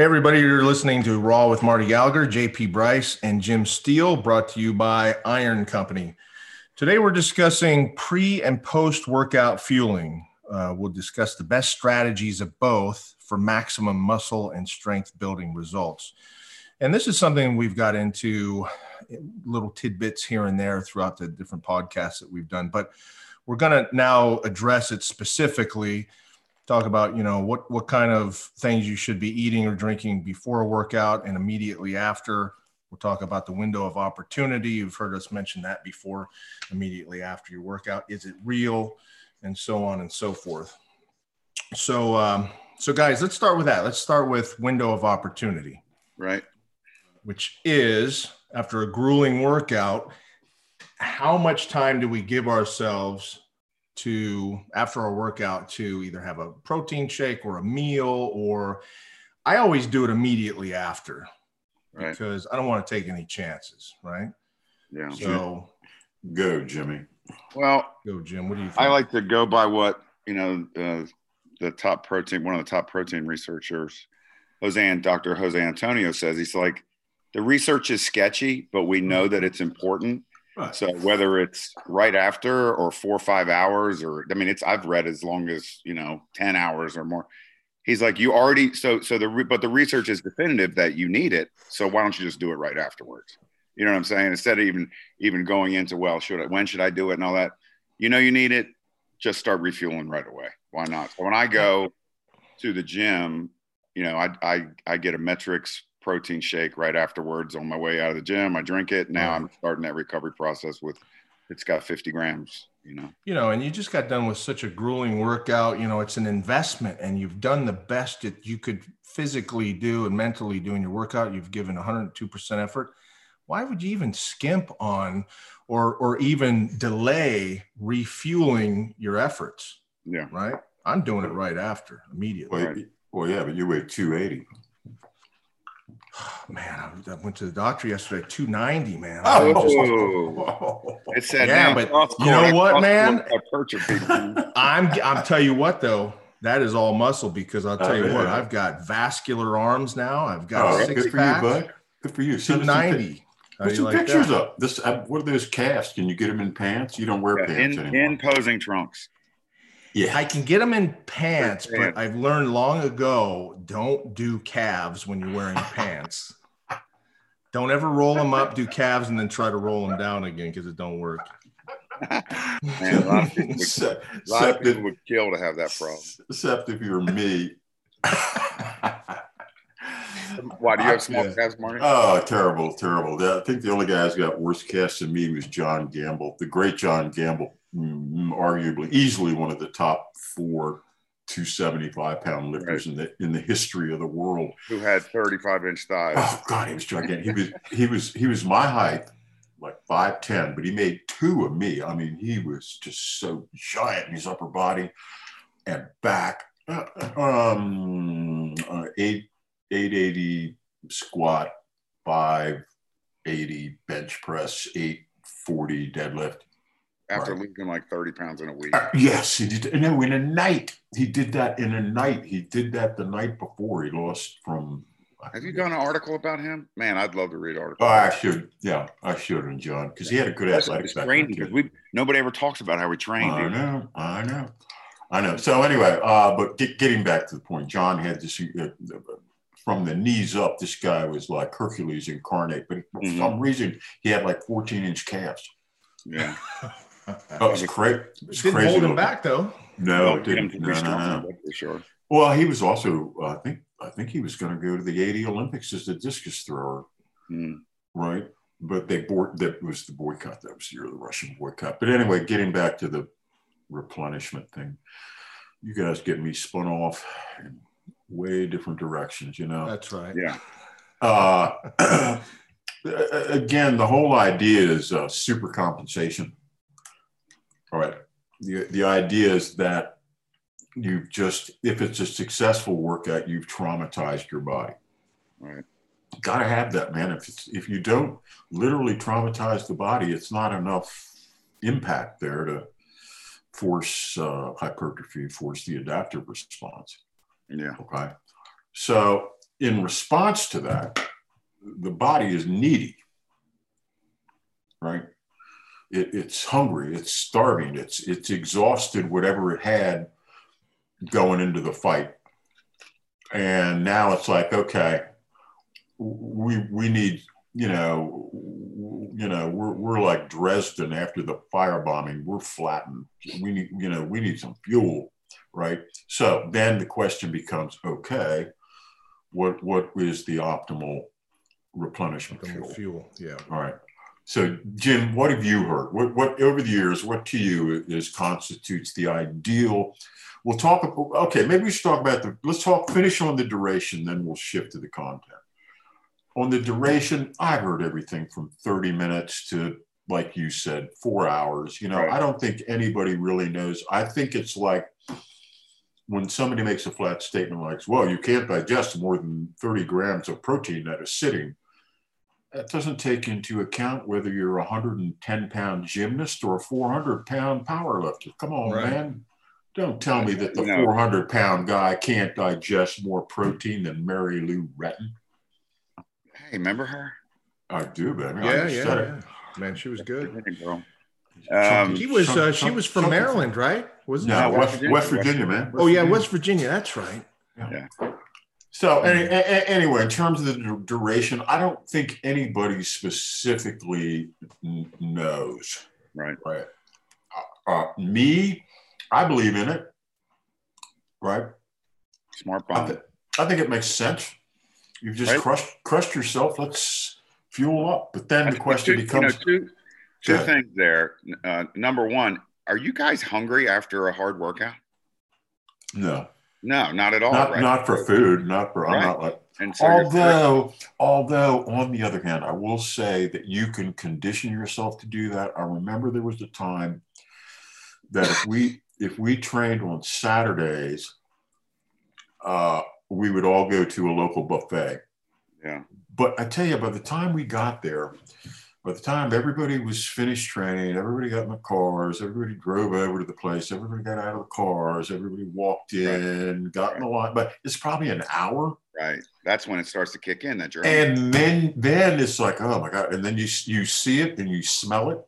Hey, everybody, you're listening to Raw with Marty Gallagher, JP Bryce, and Jim Steele, brought to you by Iron Company. Today, we're discussing pre and post workout fueling. Uh, we'll discuss the best strategies of both for maximum muscle and strength building results. And this is something we've got into little tidbits here and there throughout the different podcasts that we've done, but we're going to now address it specifically talk about you know what what kind of things you should be eating or drinking before a workout and immediately after. We'll talk about the window of opportunity. You've heard us mention that before immediately after your workout. Is it real? And so on and so forth. So um, so guys let's start with that. Let's start with window of opportunity. Right. Which is after a grueling workout how much time do we give ourselves to after a workout to either have a protein shake or a meal or I always do it immediately after right. because I don't want to take any chances, right? Yeah. So go, Jimmy. Well, go, Jim. What do you think? I like to go by what, you know, uh, the top protein, one of the top protein researchers, Jose, Dr. Jose Antonio says, he's like, the research is sketchy, but we know that it's important. Right. So whether it's right after or four or five hours, or I mean, it's I've read as long as you know ten hours or more. He's like, you already so so the but the research is definitive that you need it. So why don't you just do it right afterwards? You know what I'm saying? Instead of even even going into well, should I when should I do it and all that. You know you need it. Just start refueling right away. Why not? So when I go to the gym, you know, I I I get a Met-Rx protein shake right afterwards on my way out of the gym. I drink it. Now I'm starting that recovery process with it's got 50 grams, you know. You know, and you just got done with such a grueling workout. You know, it's an investment and you've done the best that you could physically do and mentally do in your workout. You've given 102% effort. Why would you even skimp on or or even delay refueling your efforts? Yeah. Right. I'm doing it right after immediately. Well, well yeah, but you weigh 280. man, I, went to the doctor yesterday. Two ninety, man. Oh, just, it's that yeah, but you know what, man? I'm I'm tell you what though. That is all muscle because I'll tell oh, you yeah. what, I've got vascular arms now. I've got oh, six good pack. for you, bud. Good for you. Two ninety. Put some like pictures that? up. This uh, what are those casts? Can you get them in pants? You don't wear yeah, pants in, anymore. In posing trunks. Yeah. I can get them in pants, but I've learned long ago don't do calves when you're wearing pants. Don't ever roll them up, do calves, and then try to roll them down again because it don't work. Man, a lot of people would, a lot of people would kill to have that problem. Except if you're me. Why do you have small calves, Marty? Oh, terrible, terrible. I think the only guy who's got worse calves than me was John Gamble, the great John Gamble arguably easily one of the top four 275 pound lifters right. in the in the history of the world. Who had 35 inch thighs. Oh god he was gigantic. He was he was he was my height like 5'10 but he made two of me. I mean he was just so giant in his upper body and back. Uh, um uh, 8 880 squat 580 bench press 840 deadlift after right. losing like 30 pounds in a week. Uh, yes, he did. No, in a night. He did that in a night. He did that the night before he lost from. Have you done an article about him? Man, I'd love to read article. Oh, I should. Yeah, I should, and John, because he had a good athletic background. Because we nobody ever talks about how he trained. I know, I know, I know. So anyway, uh, but get, getting back to the point, John had this. Uh, from the knees up, this guy was like Hercules incarnate, but for mm-hmm. some reason he had like 14 inch calves. Yeah. Oh, it's great. It's didn't crazy hold him back though. No, it didn't. No, no, no. For sure. Well, he was also. Uh, I think. I think he was going to go to the '80 Olympics as a discus thrower, mm. right? But they board. That was the boycott. That was the year of the Russian boycott. But anyway, getting back to the replenishment thing, you guys get me spun off in way different directions. You know. That's right. Yeah. Uh, again, the whole idea is uh, super compensation all right. The, the idea is that you've just, if it's a successful workout, you've traumatized your body. Right. Got to have that, man. If it's, if you don't literally traumatize the body, it's not enough impact there to force uh, hypertrophy, force the adaptive response. Yeah. Okay. So in response to that, the body is needy, right? It, it's hungry, it's starving, it's it's exhausted whatever it had going into the fight, and now it's like okay, we we need you know you know we're we're like Dresden after the firebombing, we're flattened. We need you know we need some fuel, right? So then the question becomes okay, what what is the optimal replenishment fuel? Fuel, yeah. All right. So, Jim, what have you heard? What, what over the years, what to you is constitutes the ideal? We'll talk. Okay, maybe we should talk about the. Let's talk. Finish on the duration, then we'll shift to the content. On the duration, I've heard everything from thirty minutes to, like you said, four hours. You know, right. I don't think anybody really knows. I think it's like when somebody makes a flat statement like, "Well, you can't digest more than thirty grams of protein at a sitting." That doesn't take into account whether you're a 110 pound gymnast or a 400 pound power lifter. Come on, right. man. Don't tell me that the 400 pound guy can't digest more protein than Mary Lou Retton. Hey, remember her? I do, man. Yeah, yeah, yeah, Man, she was good. Um, she was uh, she was from Maryland, right? Wasn't no, West, Virginia, West Virginia, man. oh yeah, West Virginia. That's right. Yeah. yeah. So any, anyway, in terms of the duration, I don't think anybody specifically knows. Right. Right. Uh, uh, me, I believe in it. Right. Smart bomb. I, th- I think it makes sense. You've just right. crushed crushed yourself. Let's fuel up. But then the question two, becomes you know, two, two things there. Uh, number one, are you guys hungry after a hard workout? No. No, not at all. Not, right? not for food. Not for. Right. I'm not like. And so although, although on the other hand, I will say that you can condition yourself to do that. I remember there was a time that if we if we trained on Saturdays, uh, we would all go to a local buffet. Yeah. But I tell you, by the time we got there, by the time everybody was finished training, everybody got in the cars, everybody drove over to the place, everybody got out of the cars, everybody walked in, right. got in the line. But it's probably an hour. Right. That's when it starts to kick in that journey. And then then it's like, oh my God. And then you you see it and you smell it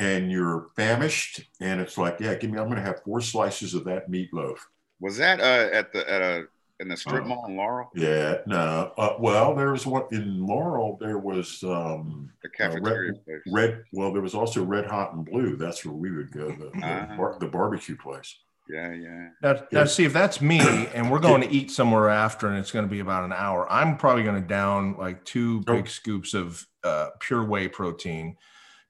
and you're famished. And it's like, yeah, give me, I'm gonna have four slices of that meatloaf. Was that uh, at the at a in the strip uh, mall in Laurel? Yeah, no. Uh, well, there was what in Laurel. There was um, the cafeteria uh, red, red, Well, there was also Red Hot and Blue. That's where we would go. The, the, uh-huh. bar, the barbecue place. Yeah, yeah. Now, now, see if that's me, and we're going to eat somewhere after, and it's going to be about an hour. I'm probably going to down like two oh. big oh. scoops of uh, pure whey protein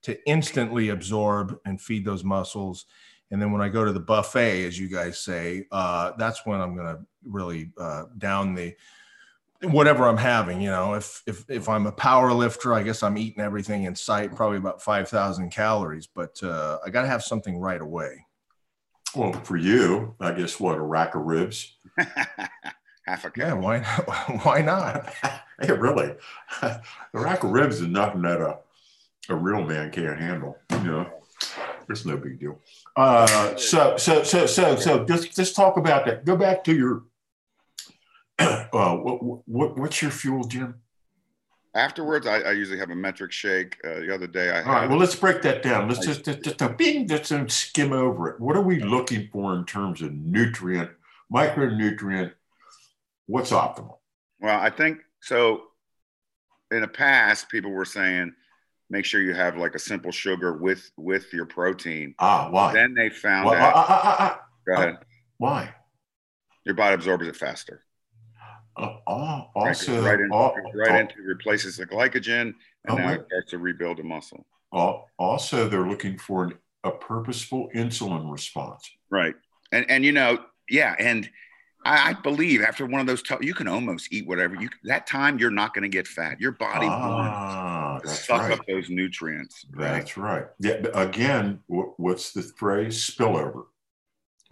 to instantly absorb and feed those muscles. And then when I go to the buffet, as you guys say, uh, that's when I'm going to really uh, down the whatever I'm having. You know, if if if I'm a power lifter, I guess I'm eating everything in sight, probably about five thousand calories. But uh, I got to have something right away. Well, for you, I guess what a rack of ribs. Half a yeah, why not? why not? hey, really, a rack of ribs is nothing that a a real man can't handle. You know, it's no big deal. Uh, so, so, so, so, so, just just talk about that. Go back to your. Uh, what, what, what's your fuel, Jim? Afterwards, I, I usually have a Met-Rx shake. Uh, the other day, I had. All right. Well, let's break that down. Let's just just, just a bing, just skim over it. What are we looking for in terms of nutrient, micronutrient? What's optimal? Well, I think so. In the past, people were saying make sure you have like a simple sugar with with your protein. Ah, why? Then they found well, out. Uh, uh, uh, go ahead. why? Your body absorbs it faster. Uh, also, right, in, right into replaces the glycogen, and oh, now it starts to rebuild the muscle. Also, they're looking for an, a purposeful insulin response. Right, and and you know, yeah, and I, I believe after one of those, t- you can almost eat whatever you. That time, you're not going to get fat. Your body ah, wants suck right. up those nutrients. Right? That's right. Yeah. Again, what's the phrase? Spillover.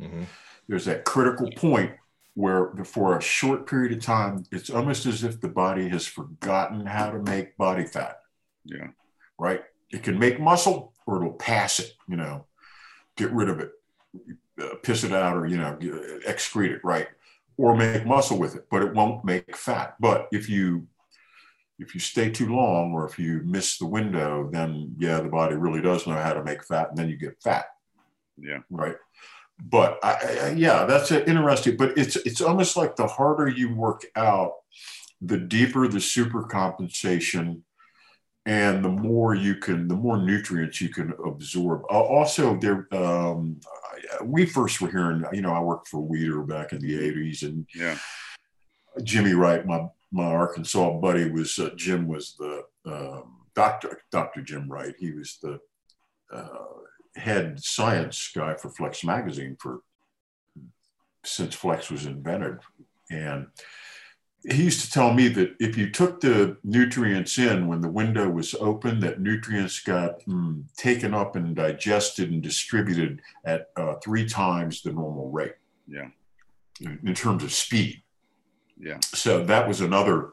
Mm-hmm. There's that critical point where, for a short period of time, it's almost as if the body has forgotten how to make body fat. Yeah. Right. It can make muscle, or it'll pass it. You know, get rid of it, uh, piss it out, or you know, excrete it. Right or make muscle with it, but it won't make fat. But if you if you stay too long or if you miss the window, then yeah, the body really does know how to make fat, and then you get fat. Yeah. Right. But I, I, yeah, that's interesting. But it's it's almost like the harder you work out, the deeper the super compensation, and the more you can, the more nutrients you can absorb. Uh, also, there um, we first were hearing. You know, I worked for Weider back in the '80s, and yeah. Jimmy Wright, my my Arkansas buddy was uh, Jim was the um, doctor, Dr. Jim Wright. He was the uh, head science guy for Flex magazine for since Flex was invented. And he used to tell me that if you took the nutrients in when the window was open, that nutrients got mm, taken up and digested and distributed at uh, three times the normal rate. Yeah. In, in terms of speed. Yeah. So that was another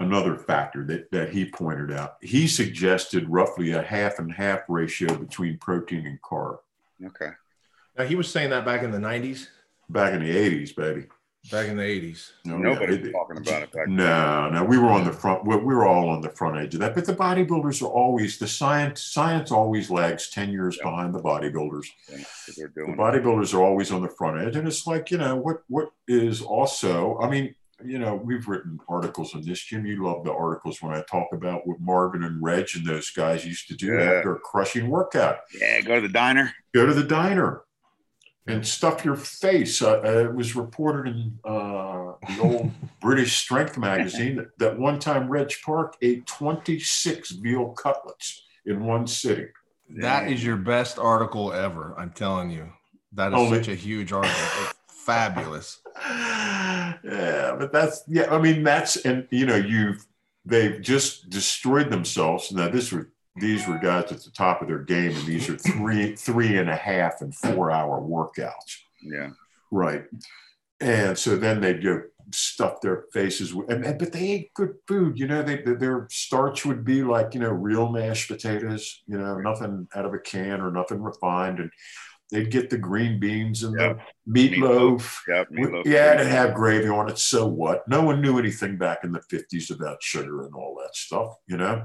another factor that, that he pointed out. He suggested roughly a half and half ratio between protein and carb. Okay. Now he was saying that back in the 90s? Back in the 80s, baby. Back in the 80s. No, Nobody yeah, talking about it back No, no, we were on the front, we were all on the front edge of that. But the bodybuilders are always, the science, science always lags 10 years yeah. behind the bodybuilders. Yeah, the bodybuilders are always on the front edge. And it's like, you know, what what is also, I mean, you know, we've written articles on this. Jim, you love the articles when I talk about what Marvin and Reg and those guys used to do yeah. after a crushing workout. Yeah, go to the diner. Go to the diner and stuff your face. Uh, uh it was reported in uh, the old British Strength magazine that, that one time Reg Park ate 26 veal cutlets in one sitting. That is your best article ever. I'm telling you. That is Only, such a huge article fabulous. Yeah, but that's yeah. I mean, that's and you know you've they've just destroyed themselves. Now this were these were guys at the top of their game, and these are three three and a half and four hour workouts. Yeah, right. And so then they'd go stuff their faces with, and, and, but they ate good food. You know, they, their starch would be like you know real mashed potatoes. You know, nothing out of a can or nothing refined, and they'd get the green beans and yep. the meatloaf. Yep, meatloaf. Yeah, to have gravy on it. So what? No one knew anything back in the 50s about sugar and all that stuff, you know?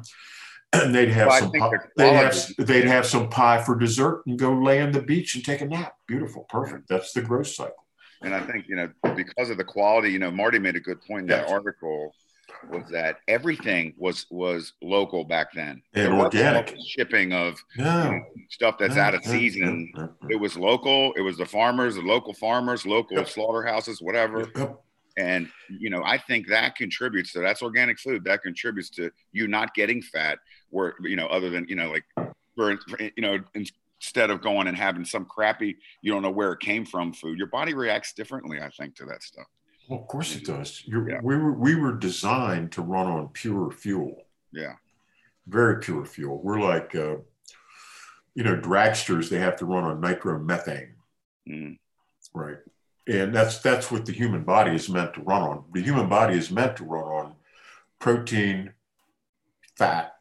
And they'd have well, some pie, they'd have, they'd have some pie for dessert and go lay on the beach and take a nap. Beautiful, perfect. That's the growth cycle. And I think, you know, because of the quality, you know, Marty made a good point in that yes. article was that everything was was local back then. And organic shipping of yeah. you know, stuff that's yeah, out of season. Yeah, it was local. It was the farmers, the local farmers, local slaughterhouses, whatever. And you know, I think that contributes to that's organic food. That contributes to you not getting fat. Where you know, other than you know, like for, for you know, instead of going and having some crappy, you don't know where it came from food, your body reacts differently. I think to that stuff. Well, of course it does. Yeah. We were we were designed to run on pure fuel. Yeah. Very pure fuel. We're like, uh, you know, dragsters. They have to run on nitromethane. Mm. Right. And that's that's what the human body is meant to run on. The human body is meant to run on protein, fat,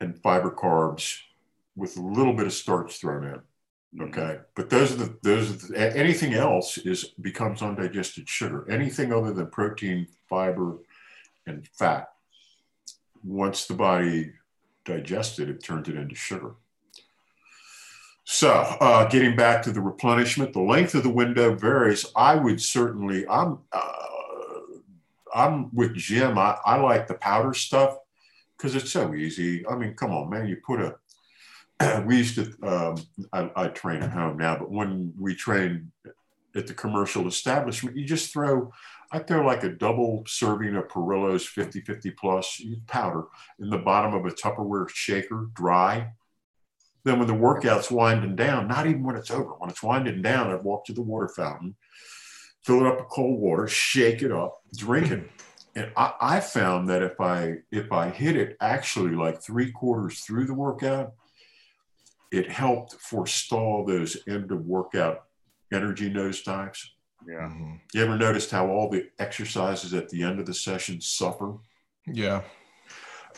and fiber carbs with a little bit of starch thrown in. Mm-hmm. Okay, but those are the those are the, anything else is becomes undigested sugar. Anything other than protein, fiber, and fat, once the body digests it, it turns it into sugar. So, uh, getting back to the replenishment, the length of the window varies. I would certainly, I'm, uh, I'm with Jim. I, I like the powder stuff because it's so easy. I mean, come on, man, you put a we used to, um, I, I, train at home now, but when we trained at the commercial establishment, you just throw, I throw like a double serving of Parrillo's 50 50 plus powder in the bottom of a Tupperware shaker, dry. Then when the workout's winding down, not even when it's over, when it's winding down, I'd walk to the water fountain, fill it up with cold water, shake it up, drink it. And I, I found that if I if I hit it actually like three quarters through the workout, it helped forestall those end of workout energy nose nosedives. Yeah. Mm-hmm. You ever noticed how all the exercises at the end of the session suffer? Yeah.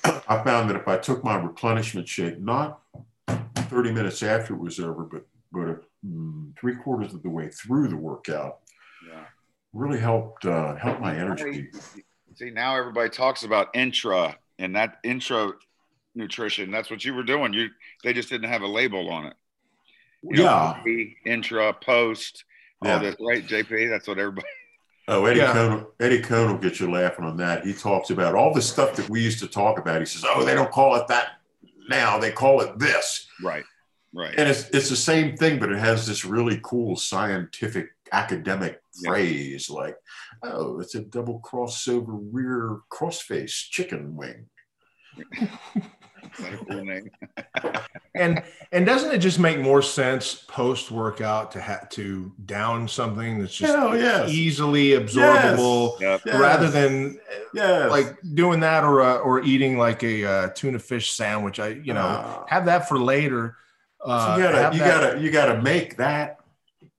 I found that if I took my replenishment shake, not 30 minutes after it was over, but but mm, three quarters of the way through the workout, yeah. really helped uh, help my energy. See, now everybody talks about intra and that intra nutrition. That's what you were doing. You they just didn't have a label on it. You yeah. Know, intra, post, all yeah. this, right? JP, that's what everybody. Oh, Eddie yeah. Coan, Eddie Coan will get you laughing on that. He talks about all the stuff that we used to talk about. He says, "Oh, they don't call it that now; they call it this." Right, right. And it's it's the same thing, but it has this really cool scientific academic yeah. phrase like, "Oh, it's a double crossover rear crossface chicken wing." and and doesn't it just make more sense post workout to have to down something that's just yes. easily absorbable yes. rather than yes. like doing that or uh, or eating like a uh, tuna fish sandwich? I you know uh, have that for later. Uh, so you gotta you that, gotta you gotta make that.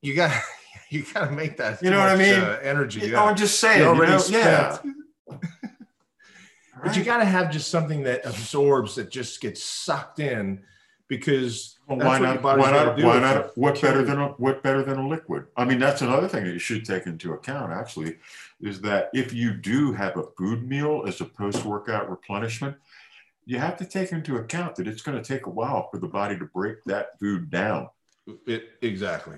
You gotta you gotta make that. You know what I mean? Uh, energy. You know, I'm just saying. You already you know, yeah. But you got to have just something that absorbs, that just gets sucked in, because well, why not? Why not? Why not? What better than a what better than a liquid? I mean, that's another thing that you should take into account. Actually, is that if you do have a food meal as a post-workout replenishment, you have to take into account that it's going to take a while for the body to break that food down. It, exactly.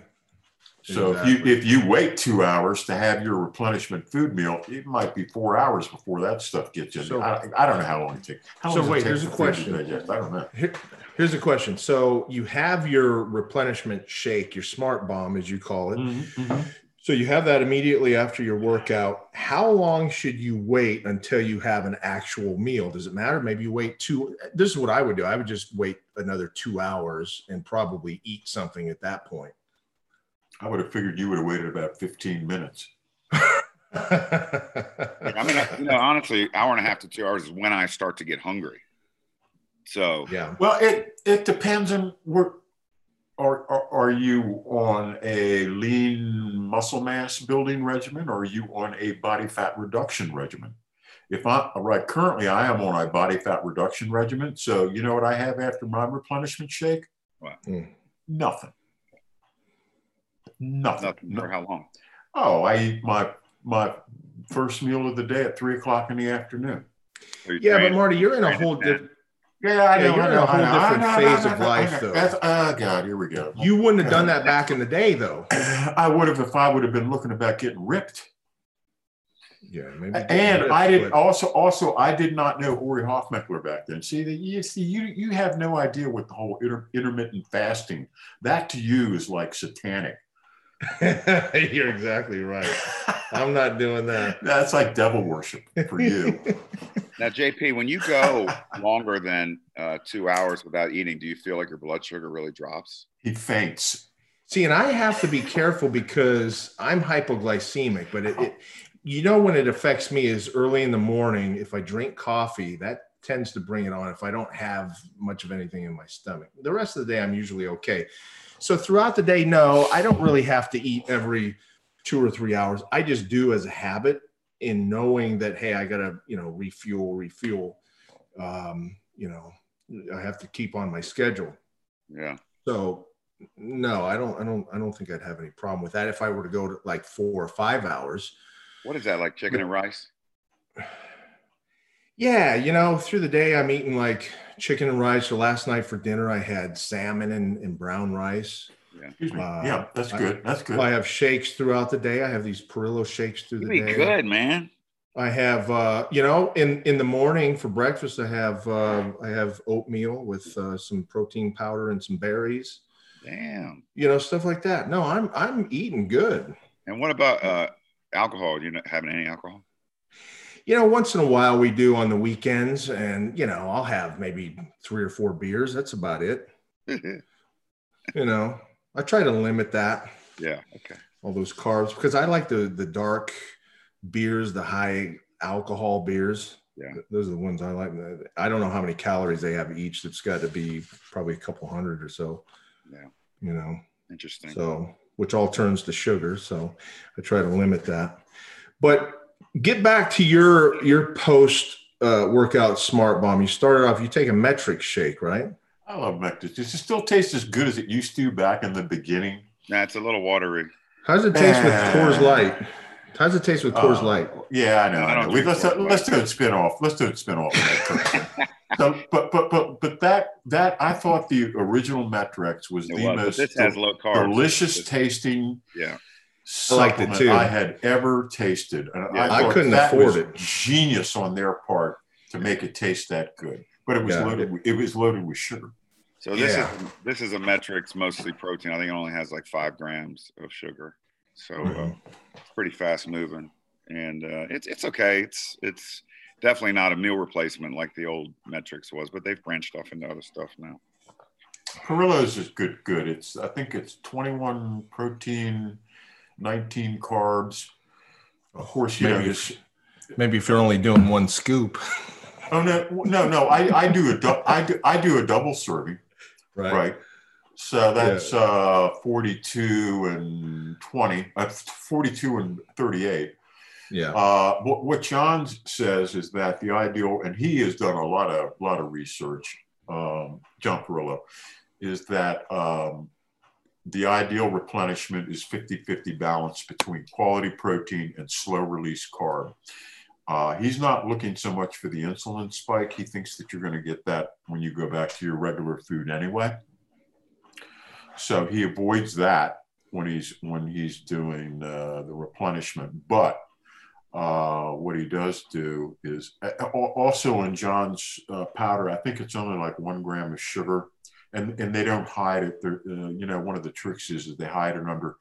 So exactly. if you if you wait two hours to have your replenishment food meal, it might be four hours before that stuff gets in. So, I, I, don't know how long it takes. How so wait, here's a question. I don't know. Here, here's a question. So you have your replenishment shake, your smart bomb, as you call it. Mm-hmm, mm-hmm. So you have that immediately after your workout. How long should you wait until you have an actual meal? Does it matter? Maybe you wait two. This is what I would do. I would just wait another two hours and probably eat something at that point. I would have figured you would have waited about 15 minutes. I mean, you know, honestly, hour and a half to two hours is when I start to get hungry. So yeah. Well, it it depends on where. Are, are, are you on a lean muscle mass building regimen or are you on a body fat reduction regimen? If I right currently I am on a body fat reduction regimen. So you know what I have after my replenishment shake? What? Mm. Nothing. Nothing. Nothing for how long? Oh, I eat my my first meal of the day at three o'clock in the afternoon. Yeah, but Marty, you're in a whole different. Yeah, I know. Yeah, you're in a whole different know, phase know, of life, though. That's, oh God, here we go. You wouldn't have done that back in the day, though. I would have if I would have been looking about getting ripped. Yeah, maybe. And ripped, I did but... also also I did not know Ori Hofmekler back then. See, the, you see, you you have no idea what the whole inter, intermittent fasting. That to you is like satanic. You're exactly right. I'm not doing that. That's like devil worship for you. now, JP, when you go longer than uh, two hours without eating, do you feel like your blood sugar really drops? He faints. See, and I have to be careful because I'm hypoglycemic, but it, it you know, when it affects me is early in the morning. If I drink coffee, that tends to bring it on if I don't have much of anything in my stomach. The rest of the day, I'm usually okay. So throughout the day, no, I don't really have to eat every two or three hours. I just do as a habit in knowing that, hey, I got to, you know, refuel, refuel. Um, you know, I have to keep on my schedule. Yeah. So no, I don't, I don't, I don't think I'd have any problem with that if I were to go to like four or five hours. What is that like chicken and rice? Yeah, you know, through the day I'm eating like chicken and rice. So last night for dinner I had salmon and, and brown rice. Yeah. Excuse me. Uh, yeah, that's good. I, that's good. I have shakes throughout the day. I have these Parrillo shakes through the day. Good man. I have, uh, you know, in in the morning for breakfast, I have uh, I have oatmeal with uh, some protein powder and some berries. Damn. You know, stuff like that. No, I'm I'm eating good. And what about uh, alcohol? You're not having any alcohol? You know, once in a while we do on the weekends, and you know, I'll have maybe three or four beers. That's about it. you know, I try to limit that. Yeah. Okay. All those carbs because I like the the dark beers, the high alcohol beers. Yeah. Those are the ones I like. I don't know how many calories they have each. It's got to be probably a couple hundred or so. Yeah. You know. Interesting. So, which all turns to sugar. So, I try to limit that. But get back to your your post uh, workout smart bomb. You started off. You take a Met-Rx shake, right? I love Met-Rx. Does it still taste as good as it used to back in the beginning? Nah, it's a little watery. How does it taste uh, with Coors Light? How does it taste with Coors uh, Light? Yeah, I know. I know. We, let's let's do a spin off. Let's do a spin off. so, but but but but that that I thought the original Met-Rx was it the was, most this has low carbs. delicious tasting. Yeah. I liked it too. I had ever tasted. And yeah, I, I couldn't afford it. Genius on their part to make it taste that good, but it was yeah. loaded. With, it was loaded with sugar. So this yeah. is this is a Met-Rx mostly protein. I think it only has like five grams of sugar, so uh, mm-hmm. uh, it's pretty fast moving, and uh, it's it's okay. It's it's definitely not a meal replacement like the old Met-Rx was, but they've branched off into other stuff now. Parrillo's is good. Good. It's I think it's 21 protein, 19 carbs. Of course, you maybe know, if, maybe if you're only doing one scoop. Oh no, no, no! I, I do a I do I do a double serving. Right. Right. So that's yeah. uh, 42 and 20, uh, 42 and 38. Yeah. Uh, what, what John says is that the ideal, and he has done a lot of lot of research, um, John Parrillo, is that um, the ideal replenishment is 50-50 balance between quality protein and slow release carb. Uh, he's not looking so much for the insulin spike. He thinks that you're going to get that when you go back to your regular food anyway. So he avoids that when he's when he's doing uh, the replenishment. But uh, what he does do is also in John's uh, powder. I think it's only like one gram of sugar, and and they don't hide it. Uh, you know, one of the tricks is that they hide it under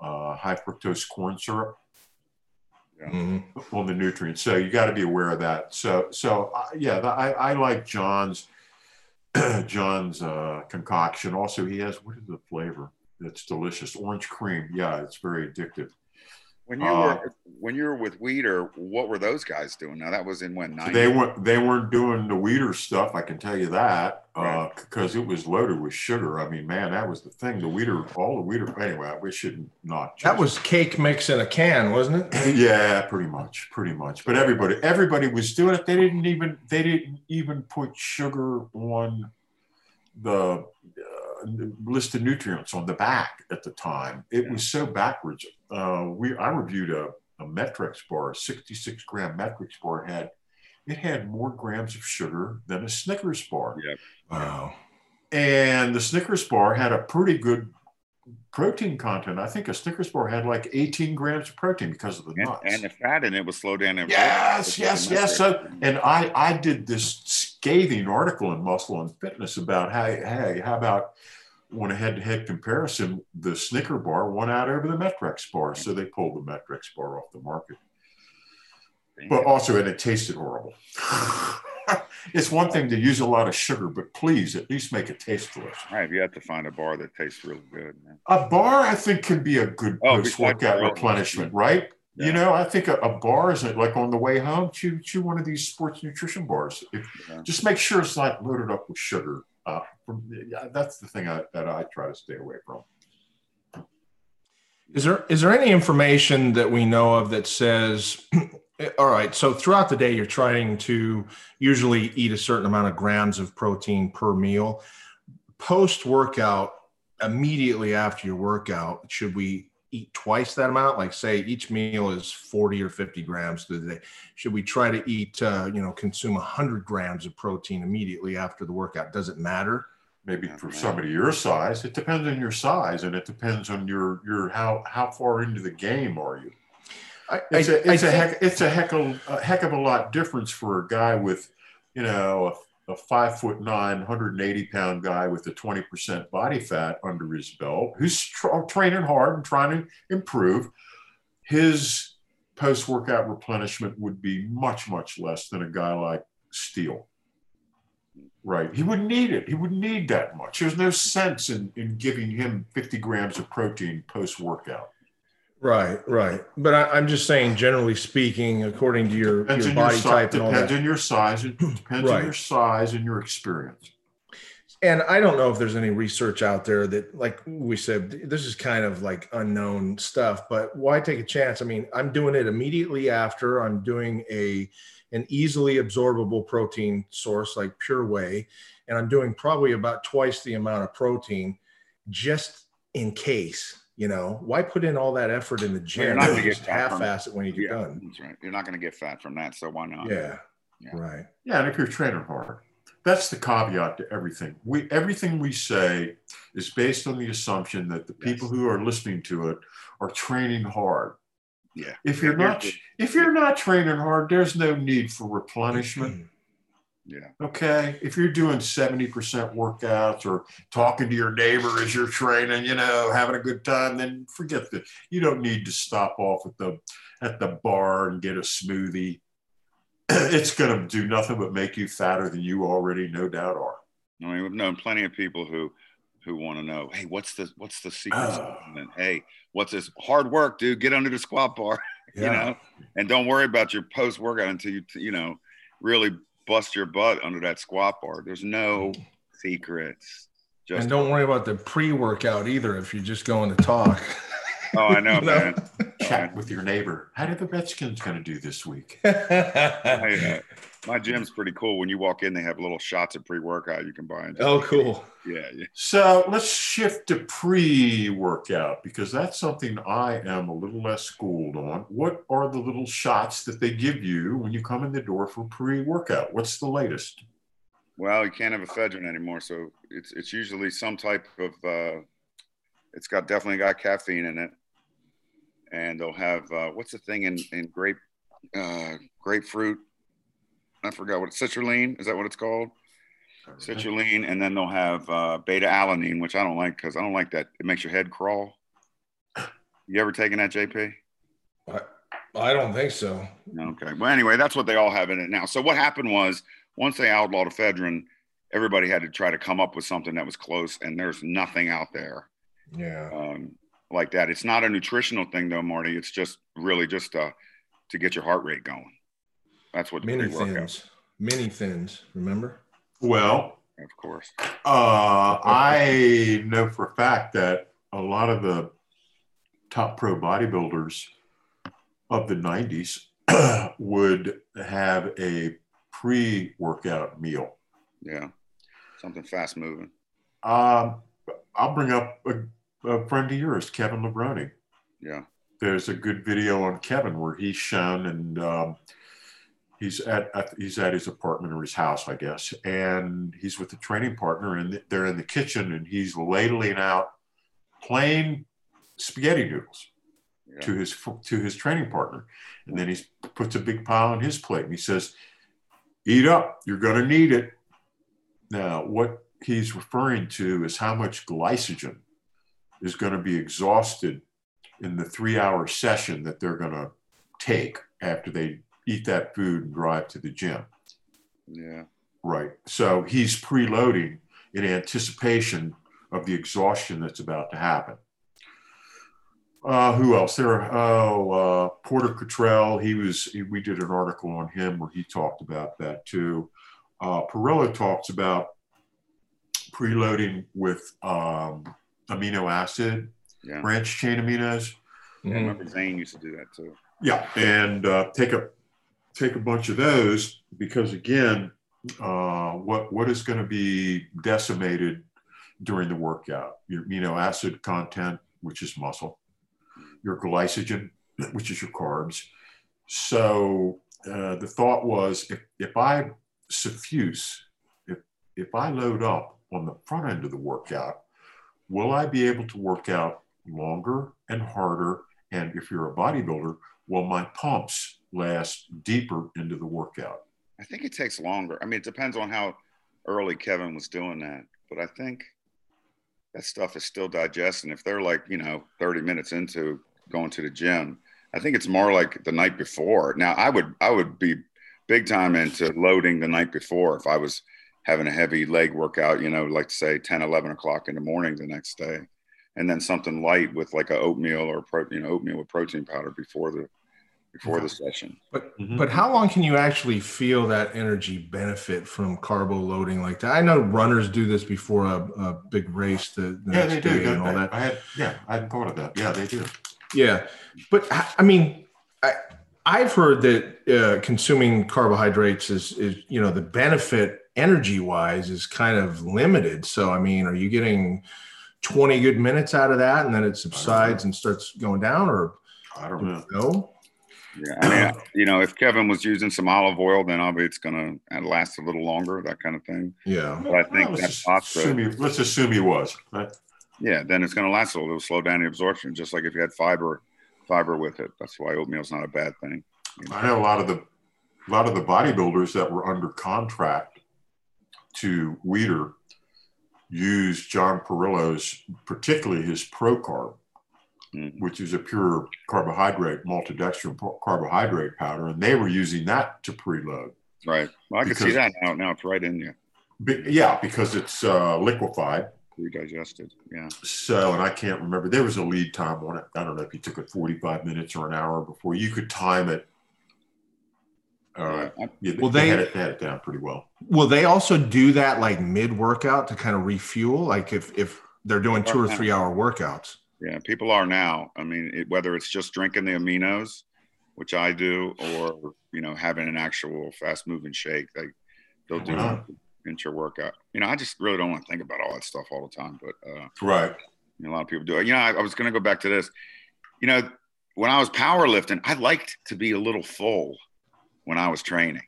uh, high fructose corn syrup mm-hmm. on the nutrients. So you got to be aware of that. So so uh, yeah, I, I like John's John's uh, concoction. Also, he has what is the flavor? That's delicious. Orange cream. Yeah, it's very addictive. When you uh, were when you were with Weider, what were those guys doing? Now that was in when 90? they weren't they weren't doing the Weider stuff. I can tell you that because uh, it was loaded with sugar. I mean, man, that was the thing. The Weider, all the Weider. Anyway, we should not. Not. That was cake mix in a can, wasn't it? yeah, pretty much, pretty much. But everybody everybody was doing it. They didn't even they didn't even put sugar on the list of nutrients on the back at the time. It yeah. was so backwards. Uh, we I reviewed a, a Met-Rx bar, a 66 gram Met-Rx bar had it had more grams of sugar than a Snickers bar. Yep. Wow. And the Snickers bar had a pretty good protein content. I think a Snickers bar had like 18 grams of protein because of the and, nuts. And the fat in it was slow down. Yes, yes, yes. So, and I, I did this scathing article in Muscle and Fitness about how, hey, how about when a head-to-head comparison, the Snicker bar won out over the Met-Rx bar, so they pulled the Met-Rx bar off the market. But also, and it tasted horrible. it's one thing to use a lot of sugar, but please at least make it taste delicious. Right, you have to find a bar that tastes really good. Man. A bar, I think, can be a good oh, post-workout replenishment, right? Yeah. You know, I think a, a, bar is like on the way home, chew, chew one of these sports nutrition bars. If, yeah. Just make sure it's not loaded up with sugar. Uh, from, yeah, that's the thing I, that I try to stay away from. Is there is there any information that we know of that says, all right, so throughout the day you're trying to usually eat a certain amount of grams of protein per meal. Post workout, immediately after your workout, should we eat twice that amount? Like say each meal is 40 or 50 grams through the day should we try to eat uh, you know consume 100 grams of protein immediately after the workout? Does it matter? Maybe for somebody your size. It depends on your size and it depends on your your how how far into the game are you? I, it's I, a it's I a heck it's a heck of a heck of a lot difference for a guy with you know a five foot nine, 180 pound guy with a 20% body fat under his belt who's tra- training hard and trying to improve, his post workout replenishment would be much, much less than a guy like Steele. Right. He wouldn't need it. He wouldn't need that much. There's no sense in, in giving him 50 grams of protein post workout. Right, right. But I, am just saying, generally speaking, according to your, your body your, type, and depends on your size. It depends right. on your size and your experience. And I don't know if there's any research out there that, like we said, this is kind of like unknown stuff. But why take a chance? I mean, I'm doing it immediately after. I'm doing a an easily absorbable protein source like Pure Whey, and I'm doing probably about twice the amount of protein, just in case You know, why put in all that effort in the gym? You're not going to get half-ass it when you get yeah, done. That's right. You're not going to get fat from that, so why not? Yeah. yeah. Right. Yeah, and if you're training hard, that's the caveat to everything. We everything we say is based on the assumption that the people yes. who are listening to it are training hard. Yeah. If you're not if you're not training hard, there's no need for replenishment. Mm-hmm. Yeah. Okay. If you're doing 70% workouts or talking to your neighbor as you're training, you know, having a good time, then forget that. You don't need to stop off at the at the bar and get a smoothie. it's going to do nothing but make you fatter than you already no doubt are. I mean, we've known plenty of people who who want to know, hey, what's the what's the secret? Uh, hey, what's this hard work, dude? Get under the squat bar, yeah. you know, and don't worry about your post workout until you you know really bust your butt under that squat bar. There's no secrets. Just and don't worry about the pre workout either if you're just going to talk. Oh, I know, man. Chat with your neighbor. How did the Redskins going to do this week? hey, uh, my gym's pretty cool. When you walk in, they have little shots of pre-workout you can buy. Oh, cool. Yeah, yeah. So let's shift to pre-workout because that's something I am a little less schooled on. What are the little shots that they give you when you come in the door for pre-workout? What's the latest? Well, you can't have ephedrine anymore, so it's it's usually some type of. Uh, it's got definitely got caffeine in it and they'll have uh, what's the thing in in grape uh, grapefruit? I forgot what citrulline is that what it's called? Citrulline, and then they'll have uh, beta alanine, which I don't like because I don't like that. It makes your head crawl. You ever taken that, JP? I, I don't think so. Okay. Well, anyway, that's what they all have in it now. So what happened was once they outlawed ephedrine, everybody had to try to come up with something that was close, and there's nothing out there. Yeah. Um, like that. It's not a nutritional thing though, Marty. It's just really just uh, to get your heart rate going. That's what Mini Thins, Mini Thins. Remember? Well, of course. Uh, I know for a fact that a lot of the top pro bodybuilders of the '90s would have a pre-workout meal. Yeah, something fast moving. Um, I'll bring up a a friend of yours, Kevin Levrone. Yeah. There's a good video on Kevin where he's shown and um, he's at, at, he's at his apartment or his house, I guess, and he's with a training partner and they're in the kitchen and he's ladling out plain spaghetti noodles yeah. to his to his training partner, and then he puts a big pile on his plate and he says, "Eat up, you're going to need it." Now, what he's referring to is how much glycogen is going to be exhausted in the three hour session that they're going to take after they eat that food and drive to the gym. Yeah. Right. So he's preloading in anticipation of the exhaustion that's about to happen. Uh, who else? There. Oh, uh, Porter Cottrell. He was. He, we did an article on him where he talked about that too. Uh, Parrillo talks about preloading with um, amino acid, yeah. branch chain aminos. Yeah, I remember Zane used to do that too. Yeah, and uh, take a take a bunch of those because again, uh, what what is going to be decimated during the workout? Your amino acid content, which is muscle, your glycogen, which is your carbs. So uh, the thought was, if if I suffuse, if if I load up on the front end of the workout will I be able to work out longer and harder? And if you're a bodybuilder, will my pumps last deeper into the workout? I think it takes longer. I mean, it depends on how early Kevin was doing that, but I think that stuff is still digesting. If they're like, you know, 30 minutes into going to the gym, I think it's more like the night before. Now, I would I would be big time into loading the night before if I was having a heavy leg workout, you know, like say 10, 11 o'clock in the morning the next day. And then something light with like a oatmeal or pro, you know, oatmeal with protein powder before the before the session. But mm-hmm. but how long can you actually feel that energy benefit from carbo loading like that? I know runners do this before a, a big race the, the yeah, they do. and all that. I had yeah, I hadn't thought of that. Yeah, they do. Yeah, but I mean, I I've heard that uh, consuming carbohydrates is is you know the benefit energy wise is kind of limited. So, I mean, are you getting 20 good minutes out of that and then it subsides and starts going down or I don't know. No. Yeah, I mean, you know, if Kevin was using some olive oil, then obviously it's going to last a little longer, that kind of thing. Yeah, but I think well, that's pasta. He, let's assume he was. Right? Yeah, then it's going to last a little. It'll slow down the absorption, just like if you had fiber, fiber with it. That's why oatmeal's not a bad thing. You know? I know a lot of the, a lot of the bodybuilders that were under contract to Weider used John Parrillo's, particularly his ProCarb mm-hmm. which is a pure carbohydrate, maltodextrin carbohydrate powder, and they were using that to preload. Right. Well, I because, can see that now. Now it's right in there. Be, yeah, because it's uh, liquefied. Pre-digested. Yeah. So, and I can't remember. There was a lead time on it. I don't know if you took it 45 minutes or an hour before you could time it. Uh, yeah, well, they, they, had it, they had it down pretty well. Will they also do that like mid workout to kind of refuel? Like if if they're doing two or three hour workouts. Yeah, people are now. I mean, it, whether it's just drinking the aminos, which I do, or you know, having an actual fast moving shake, they they'll do wow. intra workout. You know, I just really don't want to think about all that stuff all the time, but uh, right. You know, a lot of people do it. You know, I, I was going to go back to this. You know, when I was powerlifting, I liked to be a little full when I was training.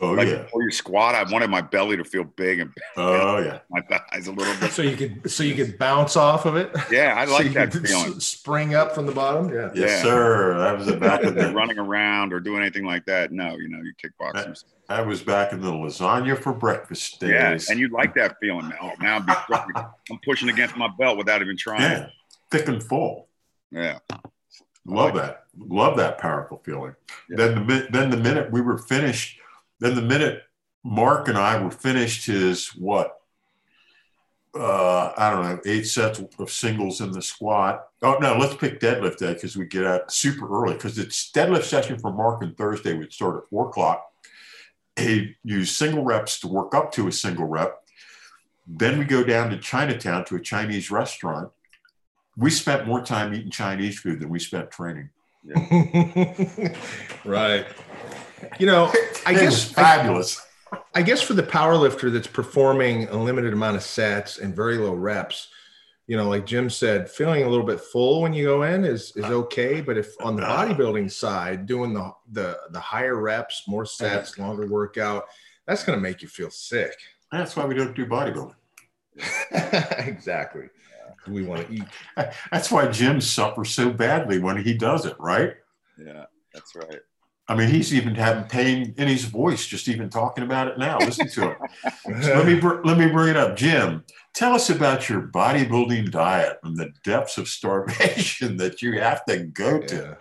Oh like yeah. Before you squat, I wanted my belly to feel big and oh yeah, my thighs a little bit. So you could so you could bounce off of it. Yeah, I like so that feeling. Spring up from the bottom. Yeah. Yes, yeah. sir. That was back in the running around or doing anything like that. No, you know, you kickboxing. I, I was back in the lasagna for breakfast days. Yeah, and you like that feeling now. Oh, now I'm, I'm pushing against my belt without even trying. Yeah, thick and full. Yeah. Love like that. It. Love that powerful feeling. Yeah. Then the then the minute we were finished then the minute Mark and I were finished his what? Uh, I don't know, eight sets of singles in the squat. Oh no, let's pick deadlift day because we get out super early because it's deadlift session for Mark and Thursday would start at four o'clock. He used single reps to work up to a single rep. Then we go down to Chinatown to a Chinese restaurant. We spent more time eating Chinese food than we spent training. Yeah. right. You know, I guess fabulous. I, I guess for the power lifter that's performing a limited amount of sets and very low reps, you know, like Jim said, feeling a little bit full when you go in is is okay. But if on the uh-huh. bodybuilding side, doing the the the higher reps, more sets, longer workout, that's going to make you feel sick. That's why we don't do bodybuilding. exactly. We want to eat. That's why Jim suffers so badly when he does it, right? Yeah, that's right. I mean, he's even having pain in his voice just even talking about it now. Listen to it. so let me let me bring it up, Jim. Tell us about your bodybuilding diet and the depths of starvation that you have to go to.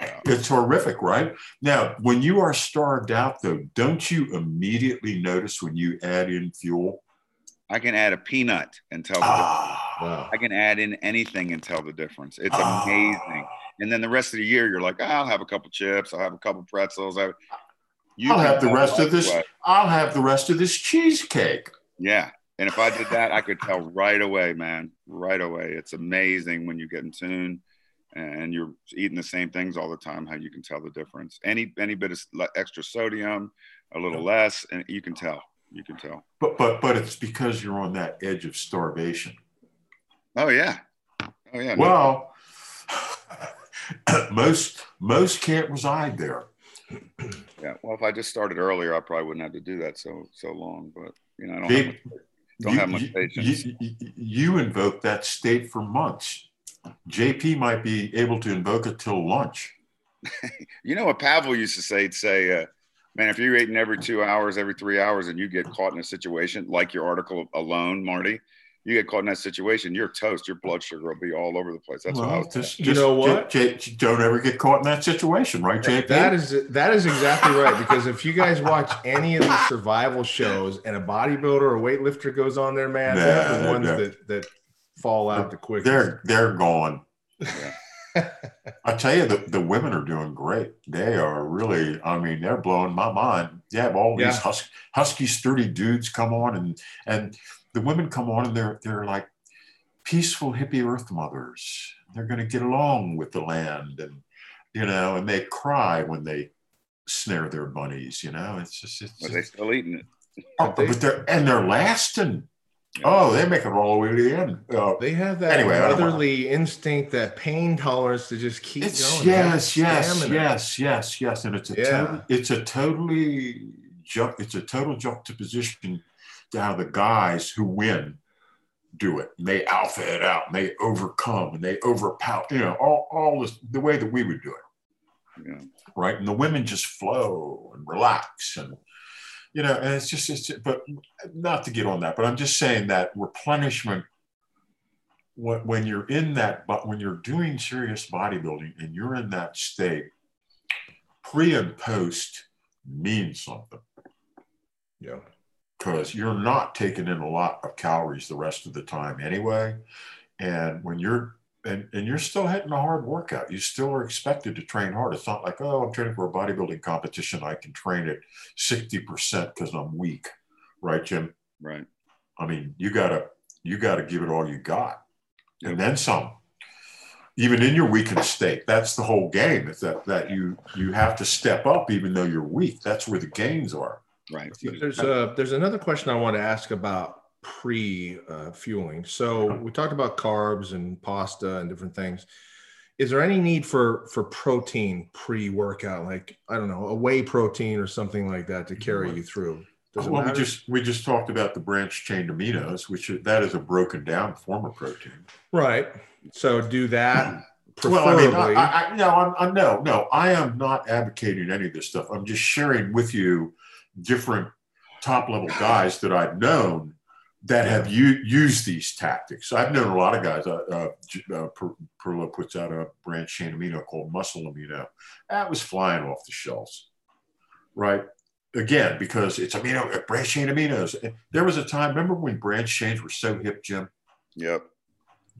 Yeah. It's horrific, right? Now, when you are starved out, though, don't you immediately notice when you add in fuel? I can add a peanut and tell. Ah, I can add in anything and tell the difference. It's ah. amazing and then the rest of the year you're like, oh, I'll have a couple chips, I'll have a couple pretzels. I, you I'll have the rest of this. I'll have the rest of this cheesecake. Yeah, and if I did that, I could tell right away, man, right away. It's amazing when you get in tune and you're eating the same things all the time. How you can tell the difference. Any any bit of extra sodium, a little less, and you can tell. You can tell. But but but it's because you're on that edge of starvation. Oh yeah. Oh yeah. Well. most most can't reside there. Yeah, well, if I just started earlier, I probably wouldn't have to do that so so long. But you know, I don't, have, much, don't you, have much patience. You, you, you invoke that state for months. JP might be able to invoke it till lunch. you know what Pavel used to say? He'd say, uh, "Man, if you're eating every two hours, every three hours, and you get caught in a situation like your article alone, Marty, you get caught in that situation, you're toast. Your blood sugar will be all over the place. That's well, what I was just, you know what? J- J- don't ever get caught in that situation, right, JP? That is that is exactly right. Because if you guys watch any of these survival shows and a bodybuilder or weightlifter goes on there, man, nah, they're the ones that that fall out the quickest. They're they're gone. Yeah. I tell you, the, the women are doing great. They are really, I mean, they're blowing my mind. You have all these yeah. husky, husky, sturdy dudes come on and and the women come on and they're they're like peaceful hippie earth mothers. They're going to get along with the land, and you know, and they cry when they snare their bunnies. You know, it's just it's. But they still eating it. Oh, but they're and they're lasting. Oh, they make it all the way to the end. Uh, they have that anyway, motherly instinct, that pain tolerance to just keep it's, going. Yes, yes, yes, yes, yes, and it's a yeah. total, it's a totally it's a total juxtaposition to how the guys who win do it. And they alpha it out, and they overcome, and they overpower. You know, all all this the way that we would do it. Yeah. Right, and the women just flow and relax and you know, and it's just, it's, but not to get on that, but I'm just saying that replenishment, when you're in that, but when you're doing serious bodybuilding and you're in that state, pre and post means something. Yeah. Because you're not taking in a lot of calories the rest of the time anyway. And when you're and, and you're still hitting a hard workout. You still are expected to train hard. It's not like, oh, I'm training for a bodybuilding competition. I can train at 60% because I'm weak. Right, Jim? Right. I mean, you gotta you gotta give it all you got. And then some. Even in your weakened state. That's the whole game. Is that that you you have to step up even though you're weak. That's where the gains are. Right. There's a there's another question I want to ask about pre uh, fueling. So we talked about carbs and pasta and different things. Is there any need for for protein pre workout, like I don't know, a whey protein or something like that to carry you through? Does well, we just we just talked about the branch chain aminos, which that is a broken down form of protein. Right. So do that. Well, I mean, I, I, no, I'm, I, no, no, I am not advocating any of this stuff. I'm just sharing with you different top level guys that I've known that have u- used these tactics. I've known a lot of guys. Uh, uh, uh Parrillo puts out a branch chain amino called muscle amino. That was flying off the shelves, right? Again, because it's amino branch chain aminos. There was a time. Remember when branch chains were so hip, Jim? Yep.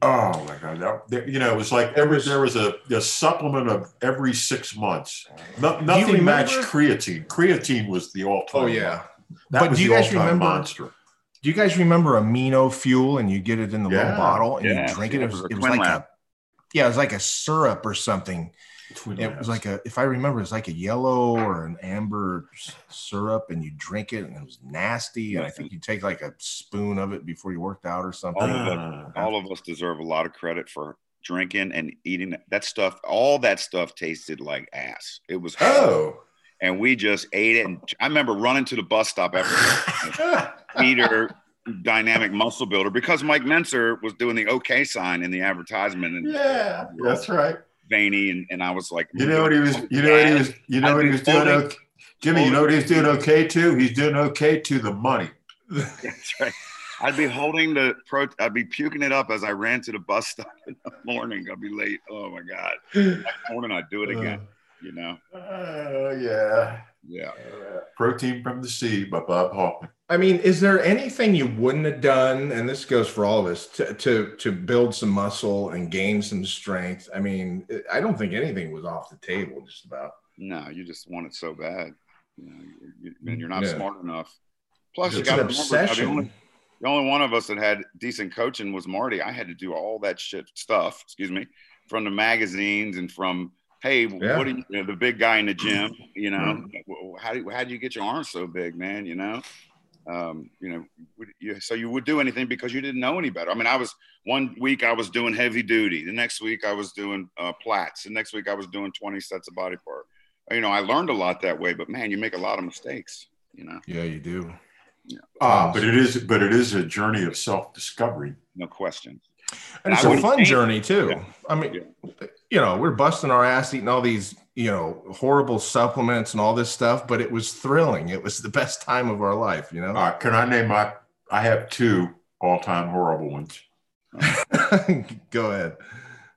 Oh my God! That, you know, it was like every there was a, a supplement of every six months. No, nothing matched creatine. Creatine was the all-time. Oh yeah. That but do you guys remember? Monster do you guys remember amino fuel and you get it in the yeah. little bottle and yeah. you drink it? It was, it was like lab. a yeah, it was like a syrup or something. Twin it labs. was like a if I remember, it's like a yellow or an amber syrup, and you drink it, and it was nasty. And I think you take like a spoon of it before you worked out or something. All of, us, ah. all of us deserve a lot of credit for drinking and eating that stuff. All that stuff tasted like ass. It was oh and we just ate it. And I remember running to the bus stop after Weider dynamic muscle builder because Mike Mentzer was doing the OK sign in the advertisement. And yeah, that's right. Veiny and, and I was like, you know what he was, you know what he was, you know what he was doing. Okay, Jimmy, you know what he's doing okay too. He's doing okay to the money. That's right. I'd be holding the pro. I'd be puking it up as I ran to the bus stop in the morning. I'd be late. Oh my god! That morning I'd do it again. Uh, you know. Oh uh, yeah. Yeah. Protein from the Sea by Bob Hoffman. I mean, is there anything you wouldn't have done, and this goes for all of us, to to to build some muscle and gain some strength? I mean, I don't think anything was off the table, just about. No, you just want it so bad, you know, you, and you're not yeah. smart enough. Plus, it's you got to remember, the only, the only one of us that had decent coaching was Marty. I had to do all that shit stuff. Excuse me, from the magazines and from hey, yeah. what are you, you know, the big guy in the gym, you know, mm-hmm. how do how do you get your arms so big, man? You know, um, you know, you, so you would do anything because you didn't know any better. I mean, I was one week I was doing heavy duty, the next week I was doing uh, Platz, the next week I was doing 20 sets of body part. You know, I learned a lot that way, but man, you make a lot of mistakes. You know. Yeah, you do. Yeah. Uh, but it is, but it is a journey of self discovery. No question. And it's a fun journey too. Yeah. I mean, yeah. you know, we're busting our ass eating all these, you know, horrible supplements and all this stuff, but it was thrilling. It was the best time of our life, you know. Uh, can I name my? I have two all-time horrible ones. Go ahead.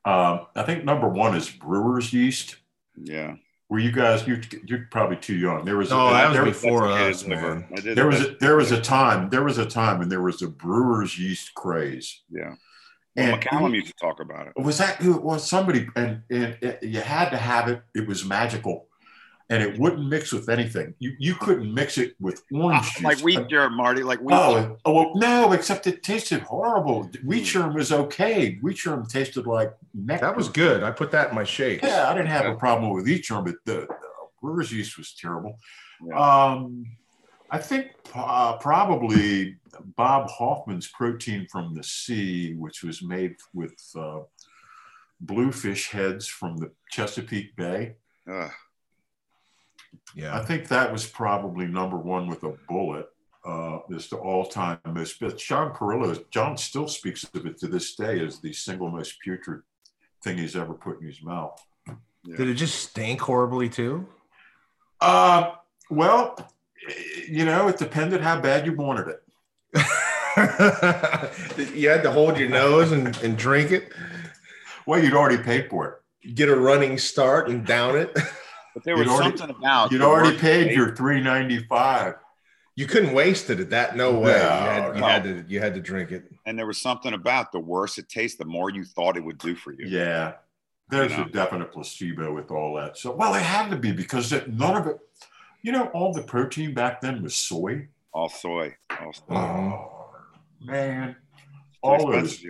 Um, I think number one is brewer's yeast. Yeah. Were you guys? You you're probably too young. There was. Oh, a, that was there, before us, man. There was a, there was a time. There was a time, when there was a brewer's yeast craze. Yeah. Well, and McCallum used to talk about it. Was that who it was? Somebody, and, and it, you had to have it. It was magical, and it wouldn't mix with anything. You you couldn't mix it with orange juice. Like wheat germ, Marty. Like wheat. Oh, oh well, no, except it tasted horrible. Wheat germ was okay. Wheat germ tasted like nectar. That was good. I put that in my shake. Yeah, I didn't have a problem with wheat germ, but the, the brewer's yeast was terrible. Yeah. Um, I think uh, probably Bob Hoffman's protein from the sea, which was made with uh, bluefish heads from the Chesapeake Bay. Uh, yeah, I think that was probably number one with a bullet. Uh, is the all-time most. But John Parrillo, John still speaks of it to this day as the single most putrid thing he's ever put in his mouth. Yeah. Did it just stink horribly too? Uh, well, you know, it depended how bad you wanted it. you had to hold your nose and, and drink it. Well, you'd already paid for it. Get a running start and down it. But there was you'd something already, about you'd already paid your three ninety five. You couldn't waste it at that. No way. No, you, had, you had to. You had to drink it. And there was something about the worse it tastes, the more you thought it would do for you. Yeah, there's you know? a definite placebo with all that. So, well, it had to be because it, none of it. You know, all the protein back then was soy. All soy. All soy. Oh man, all those,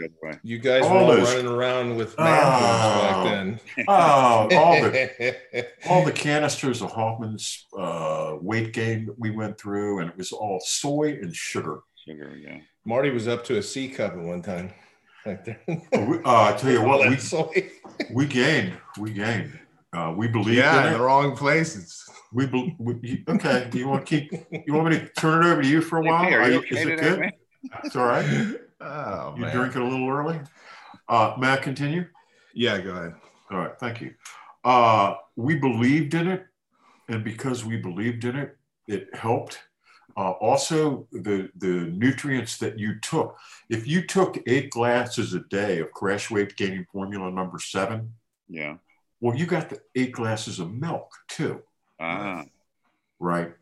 you guys all were those, running around with oh, back then. Oh, all the all the canisters of Hoffman's uh, weight gain that we went through, and it was all soy and sugar. Sugar, yeah. Marty was up to a C cup at one time. Right there. uh, I tell you what, we, we gained. We gained. Uh, we believe. Yeah, in, in the wrong places. We, be, we okay. Do you want to keep? You want me to turn it over to you for a while? Hey, are you, is it good? It's all right. Oh, you man. drink it a little early. Uh, may I continue? Yeah, go ahead. All right, thank you. Uh, we believed in it, and because we believed in it, it helped. Uh, also, the the nutrients that you took. If you took eight glasses a day of crash weight gaining formula number seven, yeah. Well, you got the eight glasses of milk too. Ah. Right.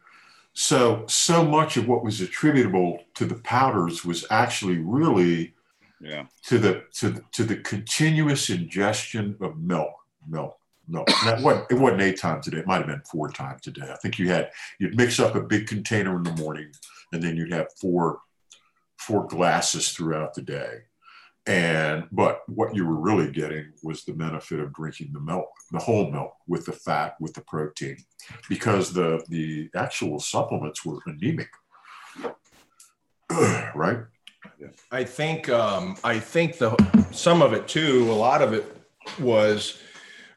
So, so much of what was attributable to the powders was actually really yeah. to the to the, to the continuous ingestion of milk, milk, milk. that wasn't, it wasn't eight times a day. It might have been four times a day. I think you had you'd mix up a big container in the morning, and then you'd have four four glasses throughout the day. And but what you were really getting was the benefit of drinking the milk, the whole milk with the fat, with the protein, because the the actual supplements were anemic. right? I think um, I think the some of it too, a lot of it was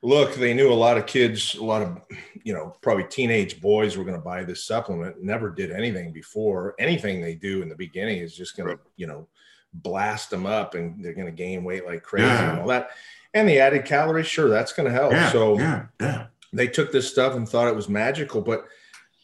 look, they knew a lot of kids, a lot of, you know, probably teenage boys were going to buy this supplement, never did anything before. Anything they do in the beginning is just going to, you know, blast them up and they're going to gain weight like crazy yeah. and all that. And the added calories, sure, that's going to help. Yeah, so yeah, yeah. they took this stuff and thought it was magical, but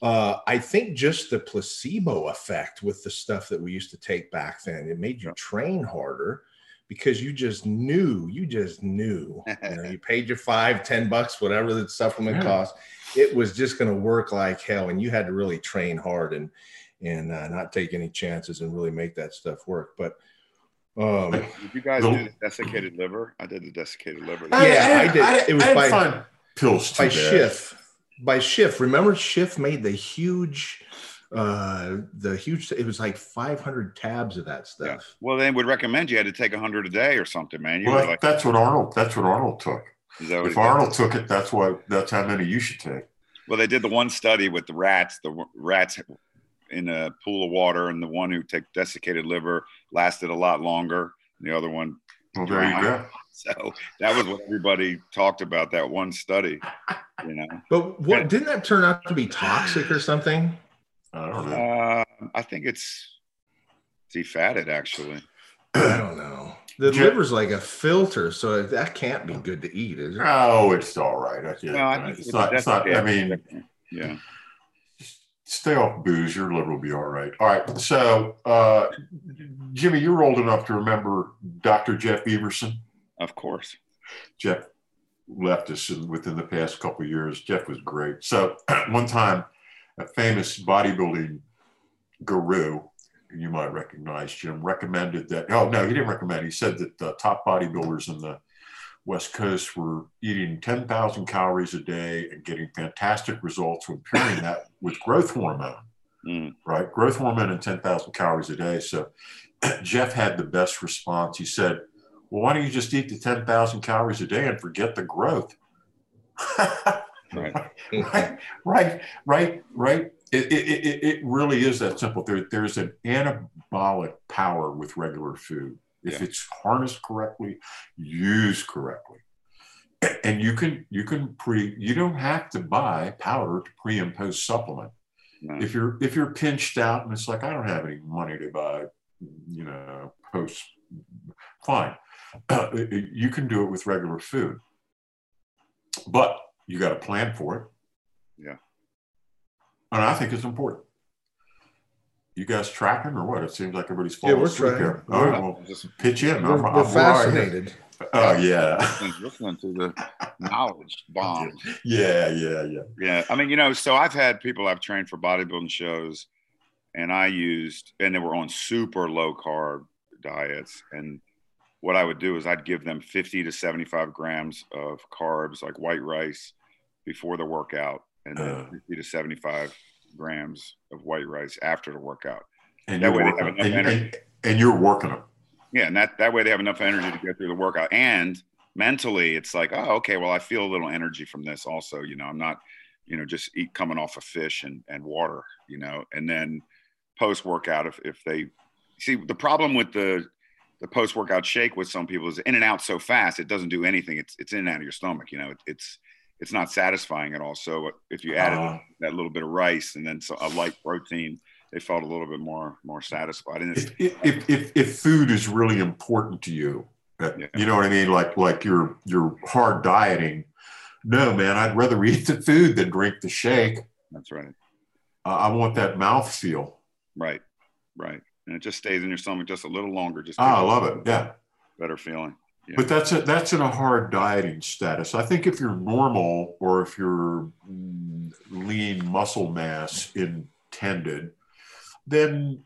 uh, I think just the placebo effect with the stuff that we used to take back then, it made you train harder because you just knew, you just knew, you know, you paid your five, ten bucks, whatever the supplement yeah. cost. It was just going to work like hell, and you had to really train hard and and uh, not take any chances and really make that stuff work. But um, did you guys do the desiccated liver? I did the desiccated liver. I, yeah, I, I, did. I, it was by pills by Schiff. By Schiff. Remember, Schiff made the huge, uh, the huge. It was like 500 tabs of that stuff. Yeah. Well, they would recommend you had to take 100 a day or something, man. You well, like, that's what Arnold. That's what Arnold took. if Arnold took it, that's what. That's how many you should take. Well, they did the one study with the rats. The rats in a pool of water, and the one who took desiccated liver lasted a lot longer. The other one, well, there you go. So that was what everybody talked about that one study, you know. But what and, didn't that turn out to be toxic or something? I don't know. Uh, I think it's defatted actually. I don't know. The liver's like a filter, so that can't be good to eat, is it? Oh, it's all right. no, I it's, not, it's not. I mean, yeah stay off booze. Your liver will be all right. All right. So, uh, Jimmy, you're old enough to remember Dr. Jeff Everson. Of course. Jeff left us within the past couple years. Jeff was great. So, one time, a famous bodybuilding guru, you might recognize Jim, recommended that. Oh, no, he didn't recommend. He said that the top bodybuilders in the West Coast were eating 10,000 calories a day and getting fantastic results when pairing that with growth hormone, mm. right? Growth hormone and 10,000 calories a day. So Jeff had the best response. He said, Well, why don't you just eat the 10,000 calories a day and forget the growth? right. right, right, right, right. It, it, it, really is that simple. There, there's an anabolic power with regular food. If yeah. it's harnessed correctly, used correctly. And you can you can pre you don't have to buy powder to pre and post supplement. No. If you're if you're pinched out and it's like I don't have any money to buy, you know, post fine. Uh, you can do it with regular food. But you got to plan for it. Yeah. And I think it's important. You guys tracking or what? It seems like everybody's falling yeah, we're asleep here. All right, well, just pitch in. We're, I'm, we're I'm fascinated. Oh yeah, listening to the knowledge bomb. Yeah, yeah, yeah. Yeah, I mean, you know, so I've had people I've trained for bodybuilding shows, and I used, and they were on super low carb diets, and what I would do is I'd give them 50 to 75 grams of carbs, like white rice, before the workout, and then uh, 50 to 75 grams of white rice after the workout. And that way they have enough and, energy. And, and you're working them. Yeah, and that that way they have enough energy to get through the workout. And mentally, it's like, oh, okay, well, I feel a little energy from this. Also, you know, I'm not, you know, just eat coming off of fish and and water, you know. And then post workout, if if they see the problem with the the post workout shake with some people is in and out so fast it doesn't do anything. It's it's in and out of your stomach. You know, it, it's it's not satisfying at all. So if you added uh, that little bit of rice and then so, a light protein, it felt a little bit more more satisfied. And if, if, if, if food is really important to you, uh, yeah. you know what I mean, like like you're you're hard dieting. No, man, I'd rather eat the food than drink the shake. That's right. Uh, I want that mouth feel. Right, right and it just stays in your stomach just a little longer. Just oh, I love it. Yeah, better feeling. Yeah. But that's a, that's in a hard dieting status. I think if you're normal or if you're lean muscle mass intended, then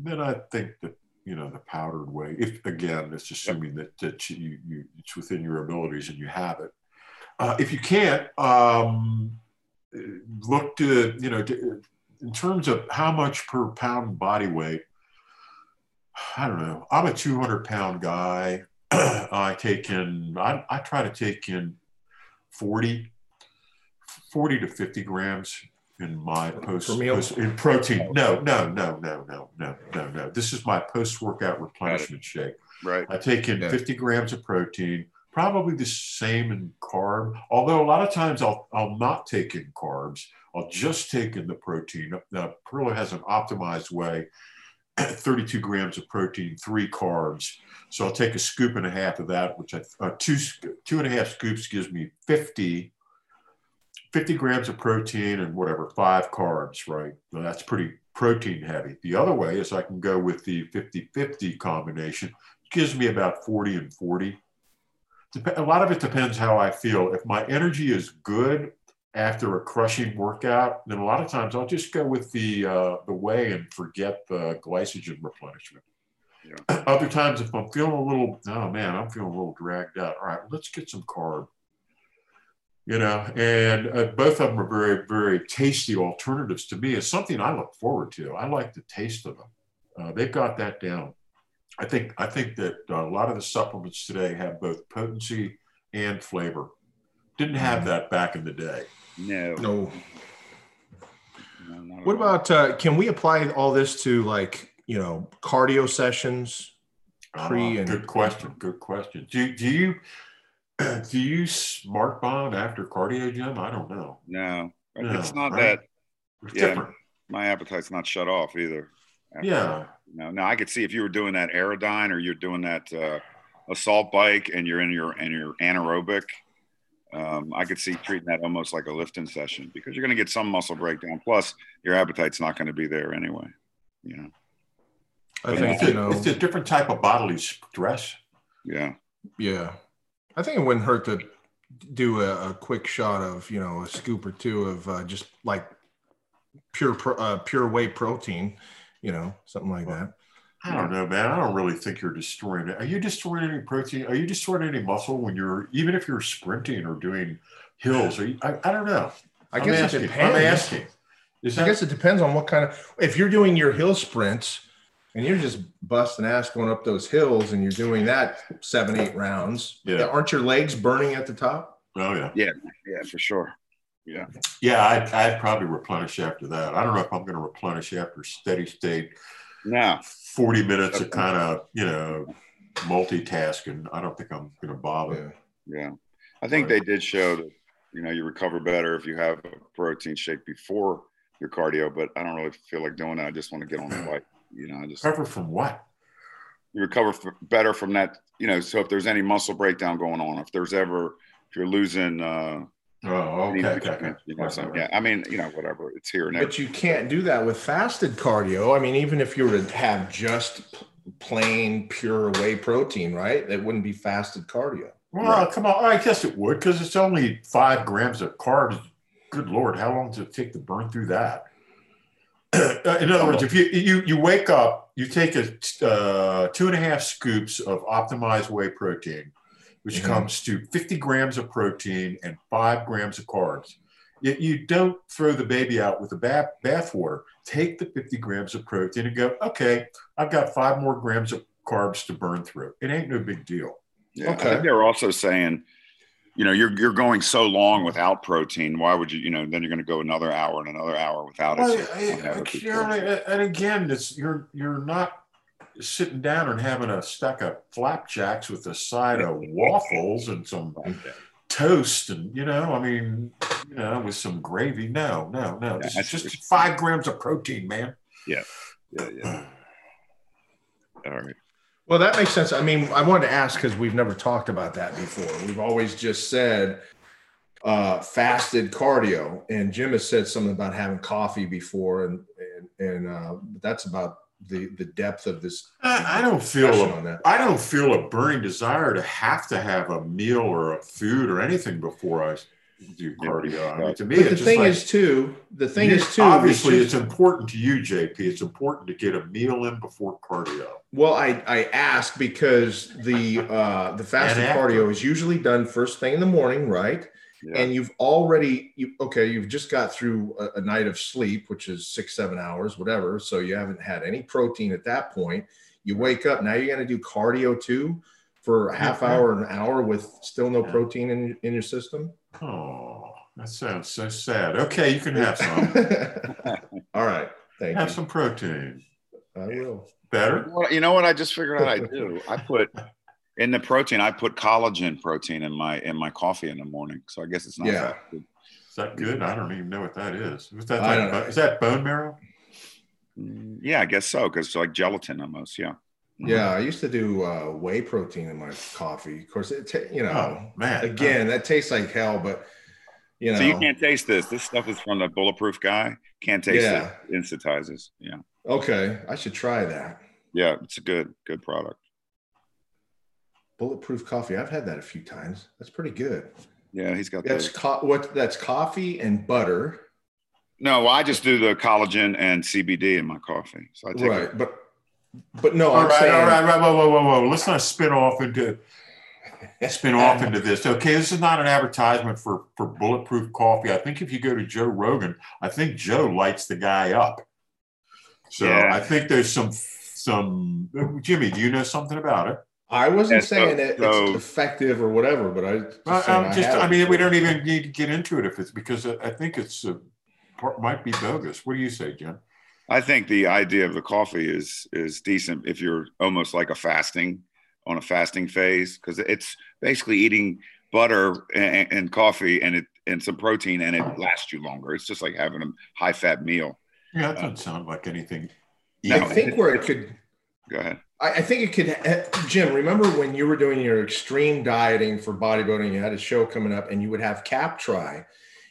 then I think that you know the powdered way. If again, it's assuming that that you, you it's within your abilities and you have it. Uh, if you can't, um, look to you know to, in terms of how much per pound body weight I don't know. I'm a 200 pound guy. I take in, I, I try to take in 40, 40 to 50 grams in my post, post in protein. No, no, no, no, no, no, no, no. This is my post workout replenishment shake. Right. I take in yeah. 50 grams of protein, probably the same in carb. Although a lot of times I'll I'll not take in carbs. I'll just take in the protein. Now Parrillo has an optimized whey 32 grams of protein, three carbs. So I'll take a scoop and a half of that, which I, uh, two, two and a half scoops gives me 50, 50 grams of protein and whatever, five carbs, right? That's pretty protein heavy. The other way is I can go with the 50 50 combination, which gives me about 40 and 40. A lot of it depends how I feel. If my energy is good, after a crushing workout, then a lot of times I'll just go with the uh, the whey and forget the glycogen replenishment. Yeah. Other times, if I'm feeling a little, oh man, I'm feeling a little dragged out. All right, let's get some carb. You know, and uh, both of them are very, very tasty alternatives to me. It's something I look forward to. I like the taste of them. Uh, they've got that down. I think I think that uh, a lot of the supplements today have both potency and flavor. Didn't have that back in the day. No. No. no what about uh, can we apply all this to like you know cardio sessions pre uh, and good question good question do, do you do you smart bond after cardio gym i don't know no, no it's not right? that it's yeah, different my appetite's not shut off either yeah no no i could see if you were doing that Airdyne or you're doing that uh, assault bike and you're in your in your anaerobic um, I could see treating that almost like a lifting session because you're going to get some muscle breakdown. Plus, your appetite's not going to be there anyway. You know. I think it's, you know, it's a different type of bodily stress. Yeah. Yeah. I think it wouldn't hurt to do a, a quick shot of you know a scoop or two of uh, just like pure uh, pure whey protein, you know, something like that. I don't know, man. I don't really think you're destroying it. Are you destroying any protein? Are you destroying any muscle when you're, even if you're sprinting or doing hills? Are you, I, I don't know. I guess asking, it depends. I'm asking. That, I guess it depends on what kind of, if you're doing your hill sprints and you're just busting ass going up those hills and you're doing that seven, eight rounds, yeah. aren't your legs burning at the top? Oh, yeah. Yeah. Yeah, for sure. Yeah. Yeah, I'd, I'd probably replenish after that. I don't know if I'm going to replenish after steady state. Now, 40 minutes of kind of, you know, multitasking. I don't think I'm going to bother. Yeah. yeah. I think they did show that, you know, you recover better if you have a protein shake before your cardio, but I don't really feel like doing that. I just want to get on the hmm. bike. You know, I just recover from what? You recover better from that, you know. So if there's any muscle breakdown going on, if there's ever, if you're losing, uh, Oh, okay. okay. You know, so, yeah. I mean, you know, whatever. It's here and there. But you can't do that with fasted cardio. I mean, even if you were to have just plain pure whey protein, right? That wouldn't be fasted cardio. Well, right. come on. I guess it would because it's only five grams of carbs. Good Lord, how long does it take to burn through that? In other words, if you, you you wake up, you take a uh, two and a half scoops of optimized whey protein, which mm-hmm. comes to 50 grams of protein and five grams of carbs. Yet you don't throw the baby out with the bath bathwater. Take the 50 grams of protein and go, okay, I've got five more grams of carbs to burn through. It ain't no big deal. Yeah, okay. I think they're also saying you know you're you're going so long without protein why would you you know then you're going to go another hour and another hour without well, it I, and again it's you're you're not sitting down and having a stack of flapjacks with a side of waffles and some toast and you know i mean you know with some gravy. No no no yeah, it's just five grams of protein man. Yeah yeah yeah. All right well, that makes sense. I mean, I wanted to ask because we've never talked about that before. We've always just said uh, fasted cardio, and Jim has said something about having coffee before, and and, and uh, that's about the the depth of this. I, I don't feel a, I don't feel a burning desire to have to have a meal or a food or anything before I do cardio. I mean, to me, but the thing like, is too. The thing is too. Obviously, it's important to you, JP. It's important to get a meal in before cardio. Well, I I ask because the uh, the fasted cardio is usually done first thing in the morning, right? Yeah. And you've already you okay. You've just got through a, a night of sleep, which is six seven hours, whatever. So you haven't had any protein at that point. You wake up now. You're going to do cardio too for a half hour, an hour with still no protein in in your system. Oh, that sounds so sad. Okay, you can have some. All right. Thank have you. some protein. I will. Better? You know what I just figured out I do? I put in the protein, I put collagen protein in my in my coffee in the morning. So I guess it's not yeah. that good. Is that good? I don't even know what that is. Is that, like, is that bone marrow? Mm, yeah, I guess so. Because it's like gelatin almost. Yeah. Yeah, I used to do uh, whey protein in my coffee. Of course, it ta- you know, oh, man, again, oh. that tastes like hell, but you know. So you can't taste this. This stuff is from the bulletproof guy. Can't taste yeah. it. Instantizes. Yeah. Okay, I should try that. Yeah, it's a good good product. Bulletproof coffee. I've had that a few times. That's pretty good. Yeah, he's got that's co- what that's coffee and butter. No, I just do the collagen and CBD in my coffee. So I take right, it. but but no, all I'm right, saying, all right, right, whoa, whoa, whoa, whoa. Let's not spin off into spin off into this. Okay, this is not an advertisement for for bulletproof coffee. I think if you go to Joe Rogan, I think Joe lights the guy up. So yeah. I think there's some some Jimmy. Do you know something about it? I wasn't yeah, saying so, that so, it's effective or whatever, but I just, I, just I, I mean, we don't even need to get into it if it's because I think it's a, might be bogus. What do you say, Jim? I think the idea of the coffee is is decent if you're almost like a fasting on a fasting phase because it's basically eating butter and, and, coffee and it and some protein and it lasts you longer. It's just like having a high fat meal. Yeah, that doesn't uh, sound like anything. No, I think where it could. Go ahead. I, I think it could. Eh, Jim, remember when you were doing your extreme dieting for bodybuilding? You had a show coming up, and you would have CapTri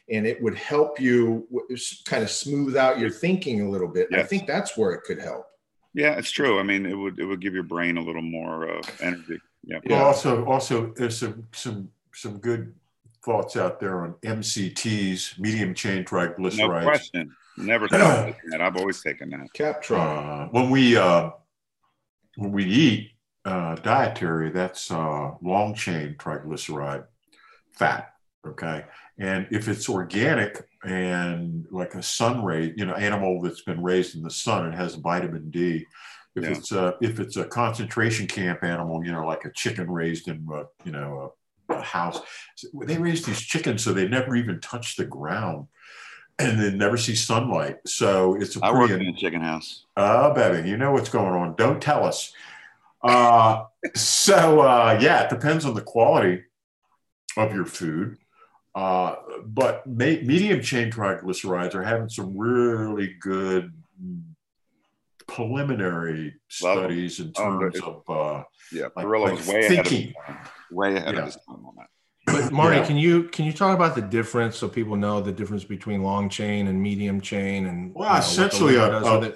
and it would help you kind of smooth out your thinking a little bit. Yes. I think that's where it could help. Yeah, it's true. I mean, it would it would give your brain a little more uh, energy. Yeah. Well, also also there's some some some good thoughts out there on MCTs, medium chain triglycerides. No question. Never thought that. I've always taken that. CapTri. Uh, when we uh, when we eat uh, dietary, that's uh, long chain triglyceride fat. Okay, and if it's organic and like a sun ray, you know, animal that's been raised in the sun, it has vitamin D. If yeah. it's a if it's a concentration camp animal, you know, like a chicken raised in a, you know a house. They raise these chickens so they never even touch the ground and they never see sunlight. So it's a I work in a chicken house. Oh, baby, you know what's going on. Don't tell us. Uh, so uh, yeah, it depends on the quality of your food. Uh, but ma- medium chain triglycerides are having some really good preliminary studies in oh, terms of uh, yeah, like, Parrillo like was way thinking. ahead of way ahead yeah. of his time on that. But Marty, yeah. can you can you talk about the difference so people know the difference between long chain and medium chain and well, you know, essentially a, a,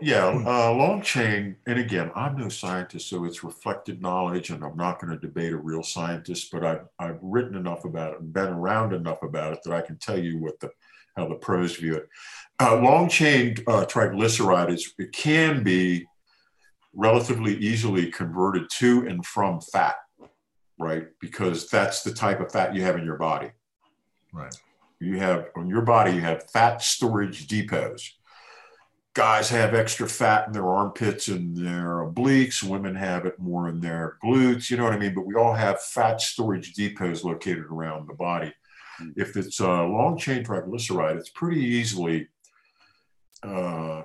yeah, a long chain. And again, I'm no scientist, so it's reflected knowledge, and I'm not going to debate a real scientist. But I've I've written enough about it and been around enough about it that I can tell you what the how the pros view it. Uh, long chain uh, triglyceride is it can be relatively easily converted to and from fat, right? Because that's the type of fat you have in your body. Right. You have on your body, you have fat storage depots. Guys have extra fat in their armpits and their obliques. Women have it more in their glutes. You know what I mean? But we all have fat storage depots located around the body. Hmm. If it's a long chain triglyceride, it's pretty easily uh,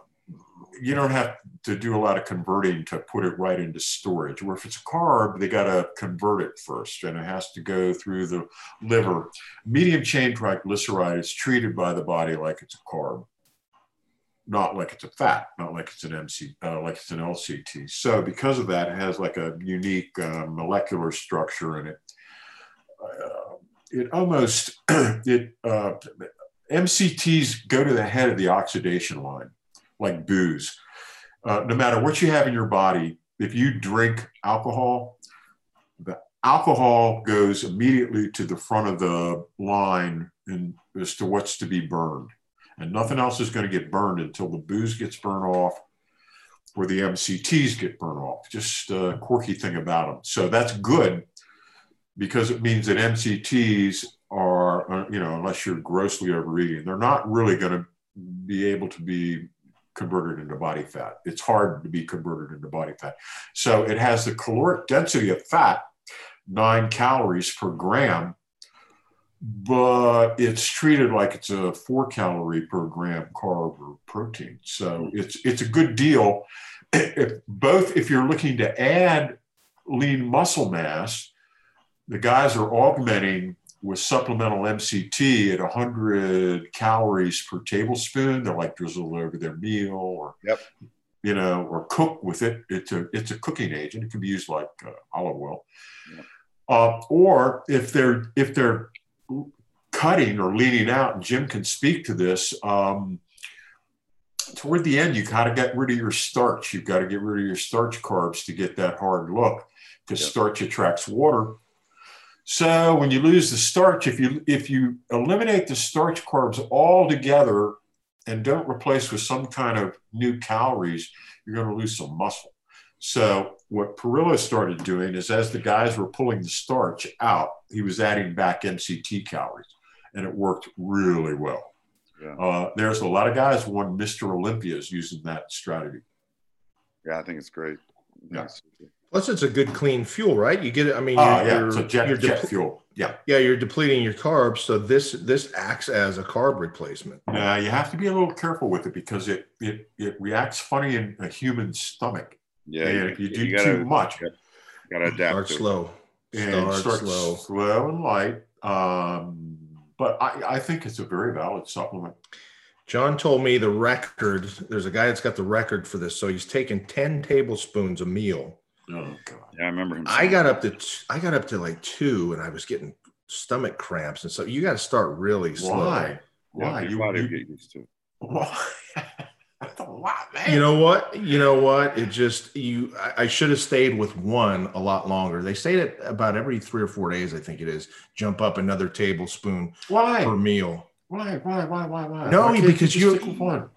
you don't have to do a lot of converting to put it right into storage. Where if it's a carb, they got to convert it first and it has to go through the liver. Medium chain triglyceride is treated by the body like it's a carb, not like it's a fat, not like it's an MC, uh, like it's an LCT. So because of that, it has like a unique uh, molecular structure in it. Uh, it almost, it, uh, MCTs go to the head of the oxidation line like booze. Uh, no matter what you have in your body, if you drink alcohol, the alcohol goes immediately to the front of the line in, as to what's to be burned. And nothing else is going to get burned until the booze gets burned off or the MCTs get burned off. Just a quirky thing about them. So that's good because it means that MCTs are, uh, you know, unless you're grossly overeating, they're not really going to be able to be converted into body fat. It's hard to be converted into body fat. So it has the caloric density of fat, nine calories per gram, but it's treated like it's a four calorie per gram carb or protein. So it's it's a good deal. If both if you're looking to add lean muscle mass, the guys are augmenting with supplemental MCT at 100 calories per tablespoon. They're like drizzle over their meal or, yep. you know, or cook with it. It's a, it's a cooking agent. It can be used like uh, olive oil. Uh, or if they're, if they're cutting or leaning out, and Jim can speak to this, um, toward the end, you got to get rid of your starch. You've got to get rid of your starch carbs to get that hard look because yep. starch attracts water so when you lose the starch, if you if you eliminate the starch carbs altogether and don't replace with some kind of new calories, you're going to lose some muscle. So what Parrillo started doing is as the guys were pulling the starch out, he was adding back MCT calories, and it worked really well. Yeah. Uh, there's a lot of guys who won Mr. Olympias using that strategy. Yeah, I think it's great. Yeah. Plus, it's a good clean fuel, right? You get it. I mean, oh, yeah, it's a jet, you're jet fuel. Yeah, yeah, you're depleting your carbs, so this this acts as a carb replacement. Now you have to be a little careful with it because it it it reacts funny in a human stomach. Yeah, and if you do you gotta, too much, you gotta adapt. Start slow. And start, start slow, slow and light. Um, but I, I think it's a very valid supplement. John told me the record. There's a guy that's got the record for this. So he's taken ten tablespoons a meal Oh god. Yeah, I remember him. I got up to I got up to like two, and I was getting stomach cramps, and so you got to start really slow. Why? Why? Yeah, you, body you, get used to. it. Why? Lot, man. You know what? You know what? It just you. I, I should have stayed with one a lot longer. They say that about every three or four days, I think it is. Jump up another tablespoon. Why? per meal? Why? Why? Why? Why? Why? No, why because you. One?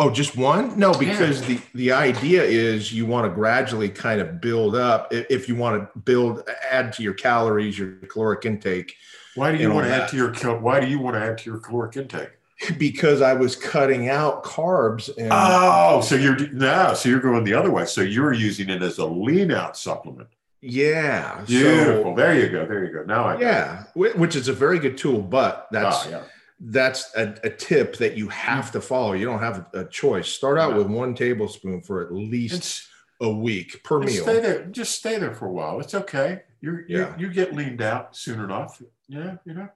Oh, just one? No, because yeah. the the idea is you want to gradually kind of build up. If you want to build, add to your calories, your caloric intake. Why do you want to add to your Why do you want to add to your caloric intake? Because I was cutting out carbs. And, oh, so you're now, so you're going the other way. So you're using it as a lean out supplement. Yeah. Beautiful. So, there you go. There you go. Now I yeah, which is a very good tool, but that's oh, yeah. that's a, a, tip that you have to follow. You don't have a choice. Start out with one tablespoon for at least it's, a week per meal. Stay there. Just stay there for a while. It's okay. you yeah. you get leaned out soon enough. Yeah, you know.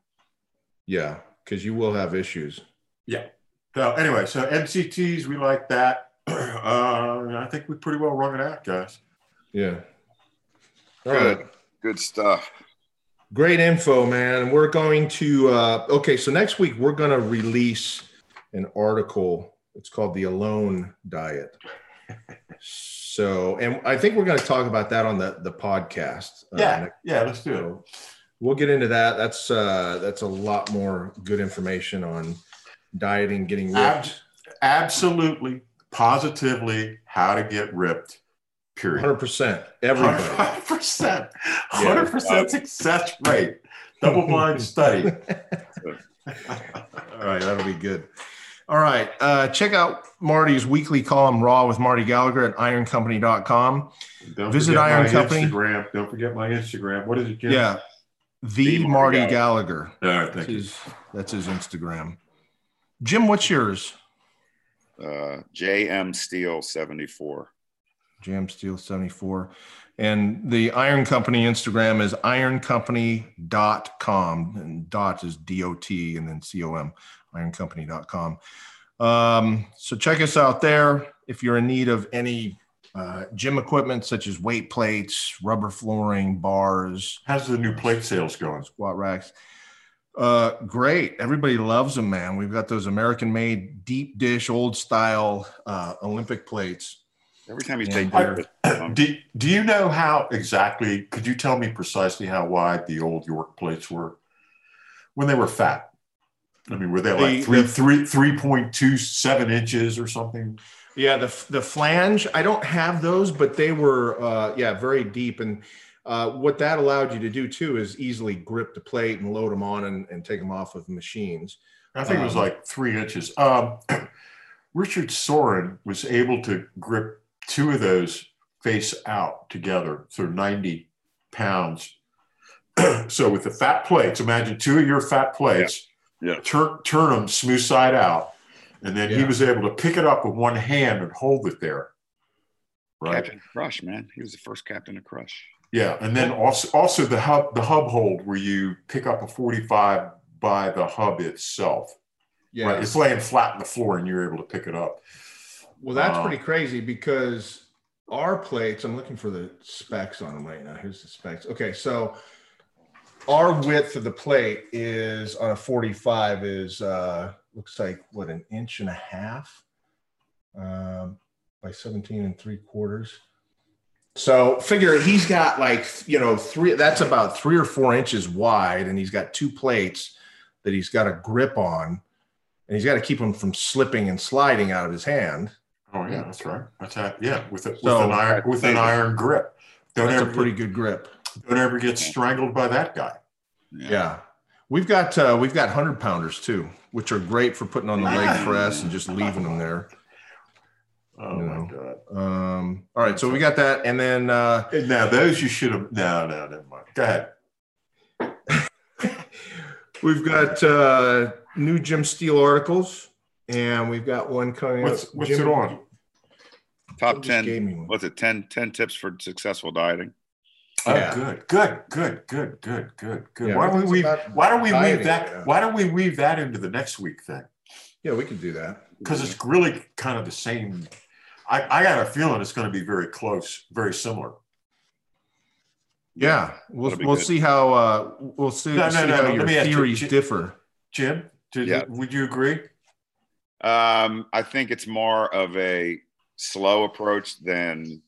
Yeah, because you will have issues. Yeah. So anyway, so MCTs, we like that. Uh, I think we pretty well rung it out, guys. Yeah. All Good. Right. Good stuff. Great info, man. We're going to uh, okay. So next week we're going to release an article. It's called the Alone Diet. So, and I think we're going to talk about that on the the podcast. Uh, yeah, uh, yeah, let's do it. We'll get into that. That's uh, that's a lot more good information on dieting, getting ripped. Ab- absolutely, positively, how to get ripped Period. Hundred percent. Everybody. Hundred percent. Hundred percent success rate. Double blind study. All right, that'll be good. All right. Uh, check out Marty's weekly column, Raw with Marty Gallagher at ironcompany.com. Don't Visit Iron Company. Instagram. Don't forget my Instagram. What is it, Jim? Yeah. The, the Marty, Marty Gallagher. All right. Thank that's you. His, that's his Instagram. Jim, what's yours? Uh, JM Steel 74. Jam Steel 74. And the Iron Company Instagram is ironcompany.com. And dot is D O T and then C O M, ironcompany.com. Um, so check us out there. If you're in need of any uh, gym equipment such as weight plates, rubber flooring, bars. How's the new plate sales going? Squat racks. Uh, great. Everybody loves them, man. We've got those American made deep dish, old style uh, Olympic plates Every time you say dinner, do, do you know how exactly? Could you tell me precisely how wide the old York plates were when they were fat? I mean, were they like the, three, the, three, three point two seven inches or something? Yeah, the the flange. I don't have those, but they were uh, yeah very deep. And uh, what that allowed you to do too is easily grip the plate and load them on and, and take them off of machines. I think um, it was um, like three inches. Um, Richard Sorin was able to grip two of those face out together, so 90 pounds. so with the fat plates, imagine two of your fat plates, yeah. yeah. Turn, turn them smooth side out. And then yeah. he was able to pick it up with one hand and hold it there. Right. Captain Crush, man. He was the first captain of Crush. Yeah. And then also, also the hub, the hub hold where you pick up a 45 by the hub itself. Yeah. Right? It's laying flat on the floor and you're able to pick it up. Well, that's uh, pretty crazy because our plates, I'm looking for the specs on them right now. Here's the specs. Okay, so our width of the plate is on a 45 is uh looks like what an inch and a half um, by 17 and three quarters. So figure he's got like you know three that's about three or four inches wide, and he's got two plates that he's got a grip on, and he's got to keep them from slipping and sliding out of his hand. Oh yeah, that's right. That's how, yeah, with, a, with so, an iron with an iron grip. Don't that's ever, a pretty good grip. Don't ever get strangled by that guy. Yeah, yeah. we've got uh, we've got hundred pounders too, which are great for putting on the leg press and just leaving them there. Oh you know. my god! Um, all right, so we got that, and then uh, now those you should have. No, no, never mind. Go ahead. we've got uh, new Jim Steel articles and we've got one coming what's, up. What's Jim, it on? Top 10. What's it? 10, 10 tips for successful dieting. Oh, yeah. good, good, good, good, good, good, good. Yeah, why don't we weave, why don't we dieting, weave that yeah. why don't we weave that into the next week thing? Yeah, we can do that. Because it's really kind of the same. I, I got a feeling it's going to be very close, very similar. Yeah, we'll we'll see how uh, we'll see, no, no, see no, how your theories you, differ. Jim, did, yeah. would you agree? Um, I think it's more of a slow approach than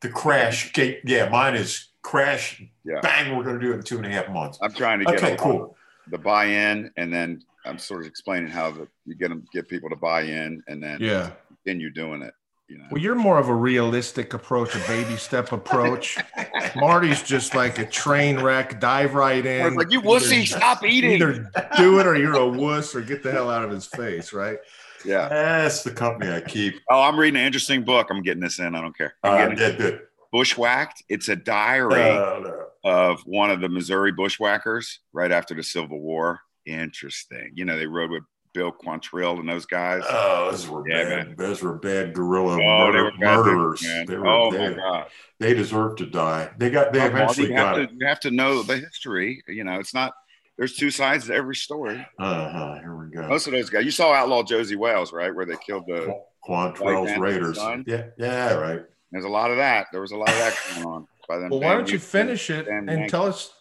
the crash gate. Yeah, mine is crash. Yeah. Bang, we're going to do it in two and a half months. I'm trying to get okay, cool. the buy-in, and then I'm sort of explaining how the, you get them get people to buy in, and then yeah, continue doing it. You know? Well, you're more of a realistic approach, a baby step approach. Marty's just like a train wreck, dive right in. Like you wussy, either, stop eating. Either do it or you're a wuss, or get the hell out of his face, right? Yeah. That's the company I keep. Oh, I'm reading an interesting book. I'm getting this in. I don't care. I'm uh, getting good, good. Bushwhacked. It's a diary no. of one of the Missouri bushwhackers right after the Civil War. Interesting. You know, they rode with Bill Quantrill and those guys. Oh, those were yeah, bad. Man. Those were bad guerrilla oh, murder, they murderers. they were, oh they, my god, they deserve to die. They got. They oh, eventually you got have to, You have to know the history. You know, it's not. There's two sides to every story. Uh huh. Here we go. Most of those guys. You saw Outlaw Josey Wales, right, where they killed the Quantrill's Raiders. Yeah, yeah, right. There's a lot of that. There was a lot of that going on. By then, well, why don't you finish it and tell us,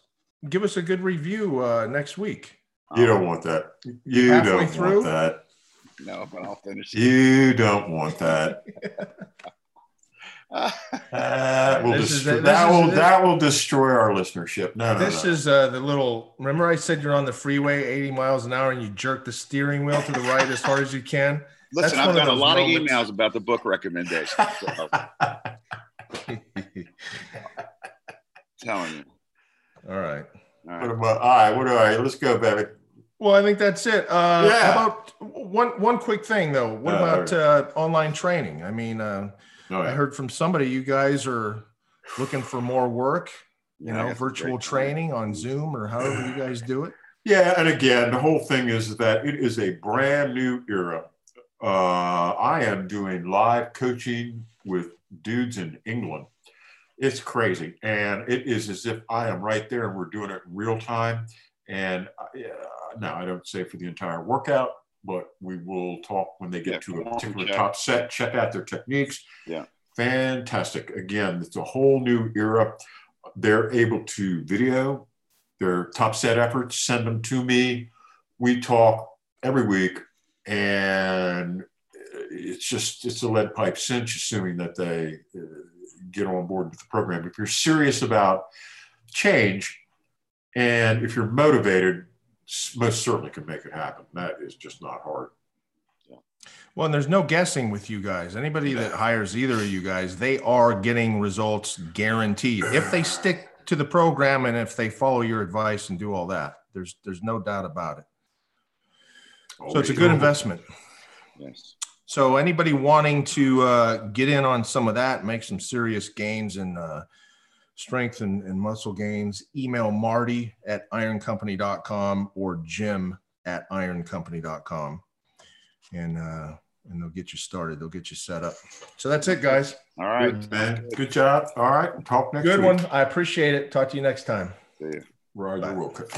give us a good review uh, next week? You don't want that. You don't through? want that. No, but I'll finish. You don't want that. that will, destroy, is, that, will that will destroy our listenership. No, no this no. is uh, the little. Remember, I said you're on the freeway, 80 miles an hour, and you jerk the steering wheel to the right as hard as you can. Listen, That's I've got a lot moments. of emails about the book recommendation. So. telling you. All right. All right. What about, all right. What do I? Let's go, baby. Well, I think that's it. Uh, yeah. about one one quick thing though? What uh, about uh, online training? I mean, uh, oh, yeah. I heard from somebody you guys are looking for more work. You yeah, know, virtual training on Zoom or however you guys do it. Yeah, and again, the whole thing is that it is a brand new era. Uh, I am doing live coaching with dudes in England. It's crazy, and it is as if I am right there, and we're doing it in real time. And uh, now I don't say for the entire workout, but we will talk when they get yeah, to a particular check. top set, check out their techniques. Yeah. Fantastic. Again, it's a whole new era. They're able to video their top set efforts, send them to me. We talk every week, and it's just it's a lead pipe cinch, assuming that they uh, get on board with the program. If you're serious about change, and if you're motivated, most certainly can make it happen. That is just not hard. Well, and there's no guessing with you guys. Anybody that hires either of you guys, they are getting results guaranteed if they stick to the program and if they follow your advice and do all that. There's there's no doubt about it. so it's a good investment. Yes. So anybody wanting to uh, get in on some of that, make some serious gains and uh, strength and, and muscle gains, email Marty at ironcompany.com or Jim at ironcompany.com. And, uh, and they'll get you started. They'll get you set up. So that's it, guys. All right, Good, man. Good job. All right. Talk next Good week. one. I appreciate it. Talk to you next time. See you. Roger Wilkins.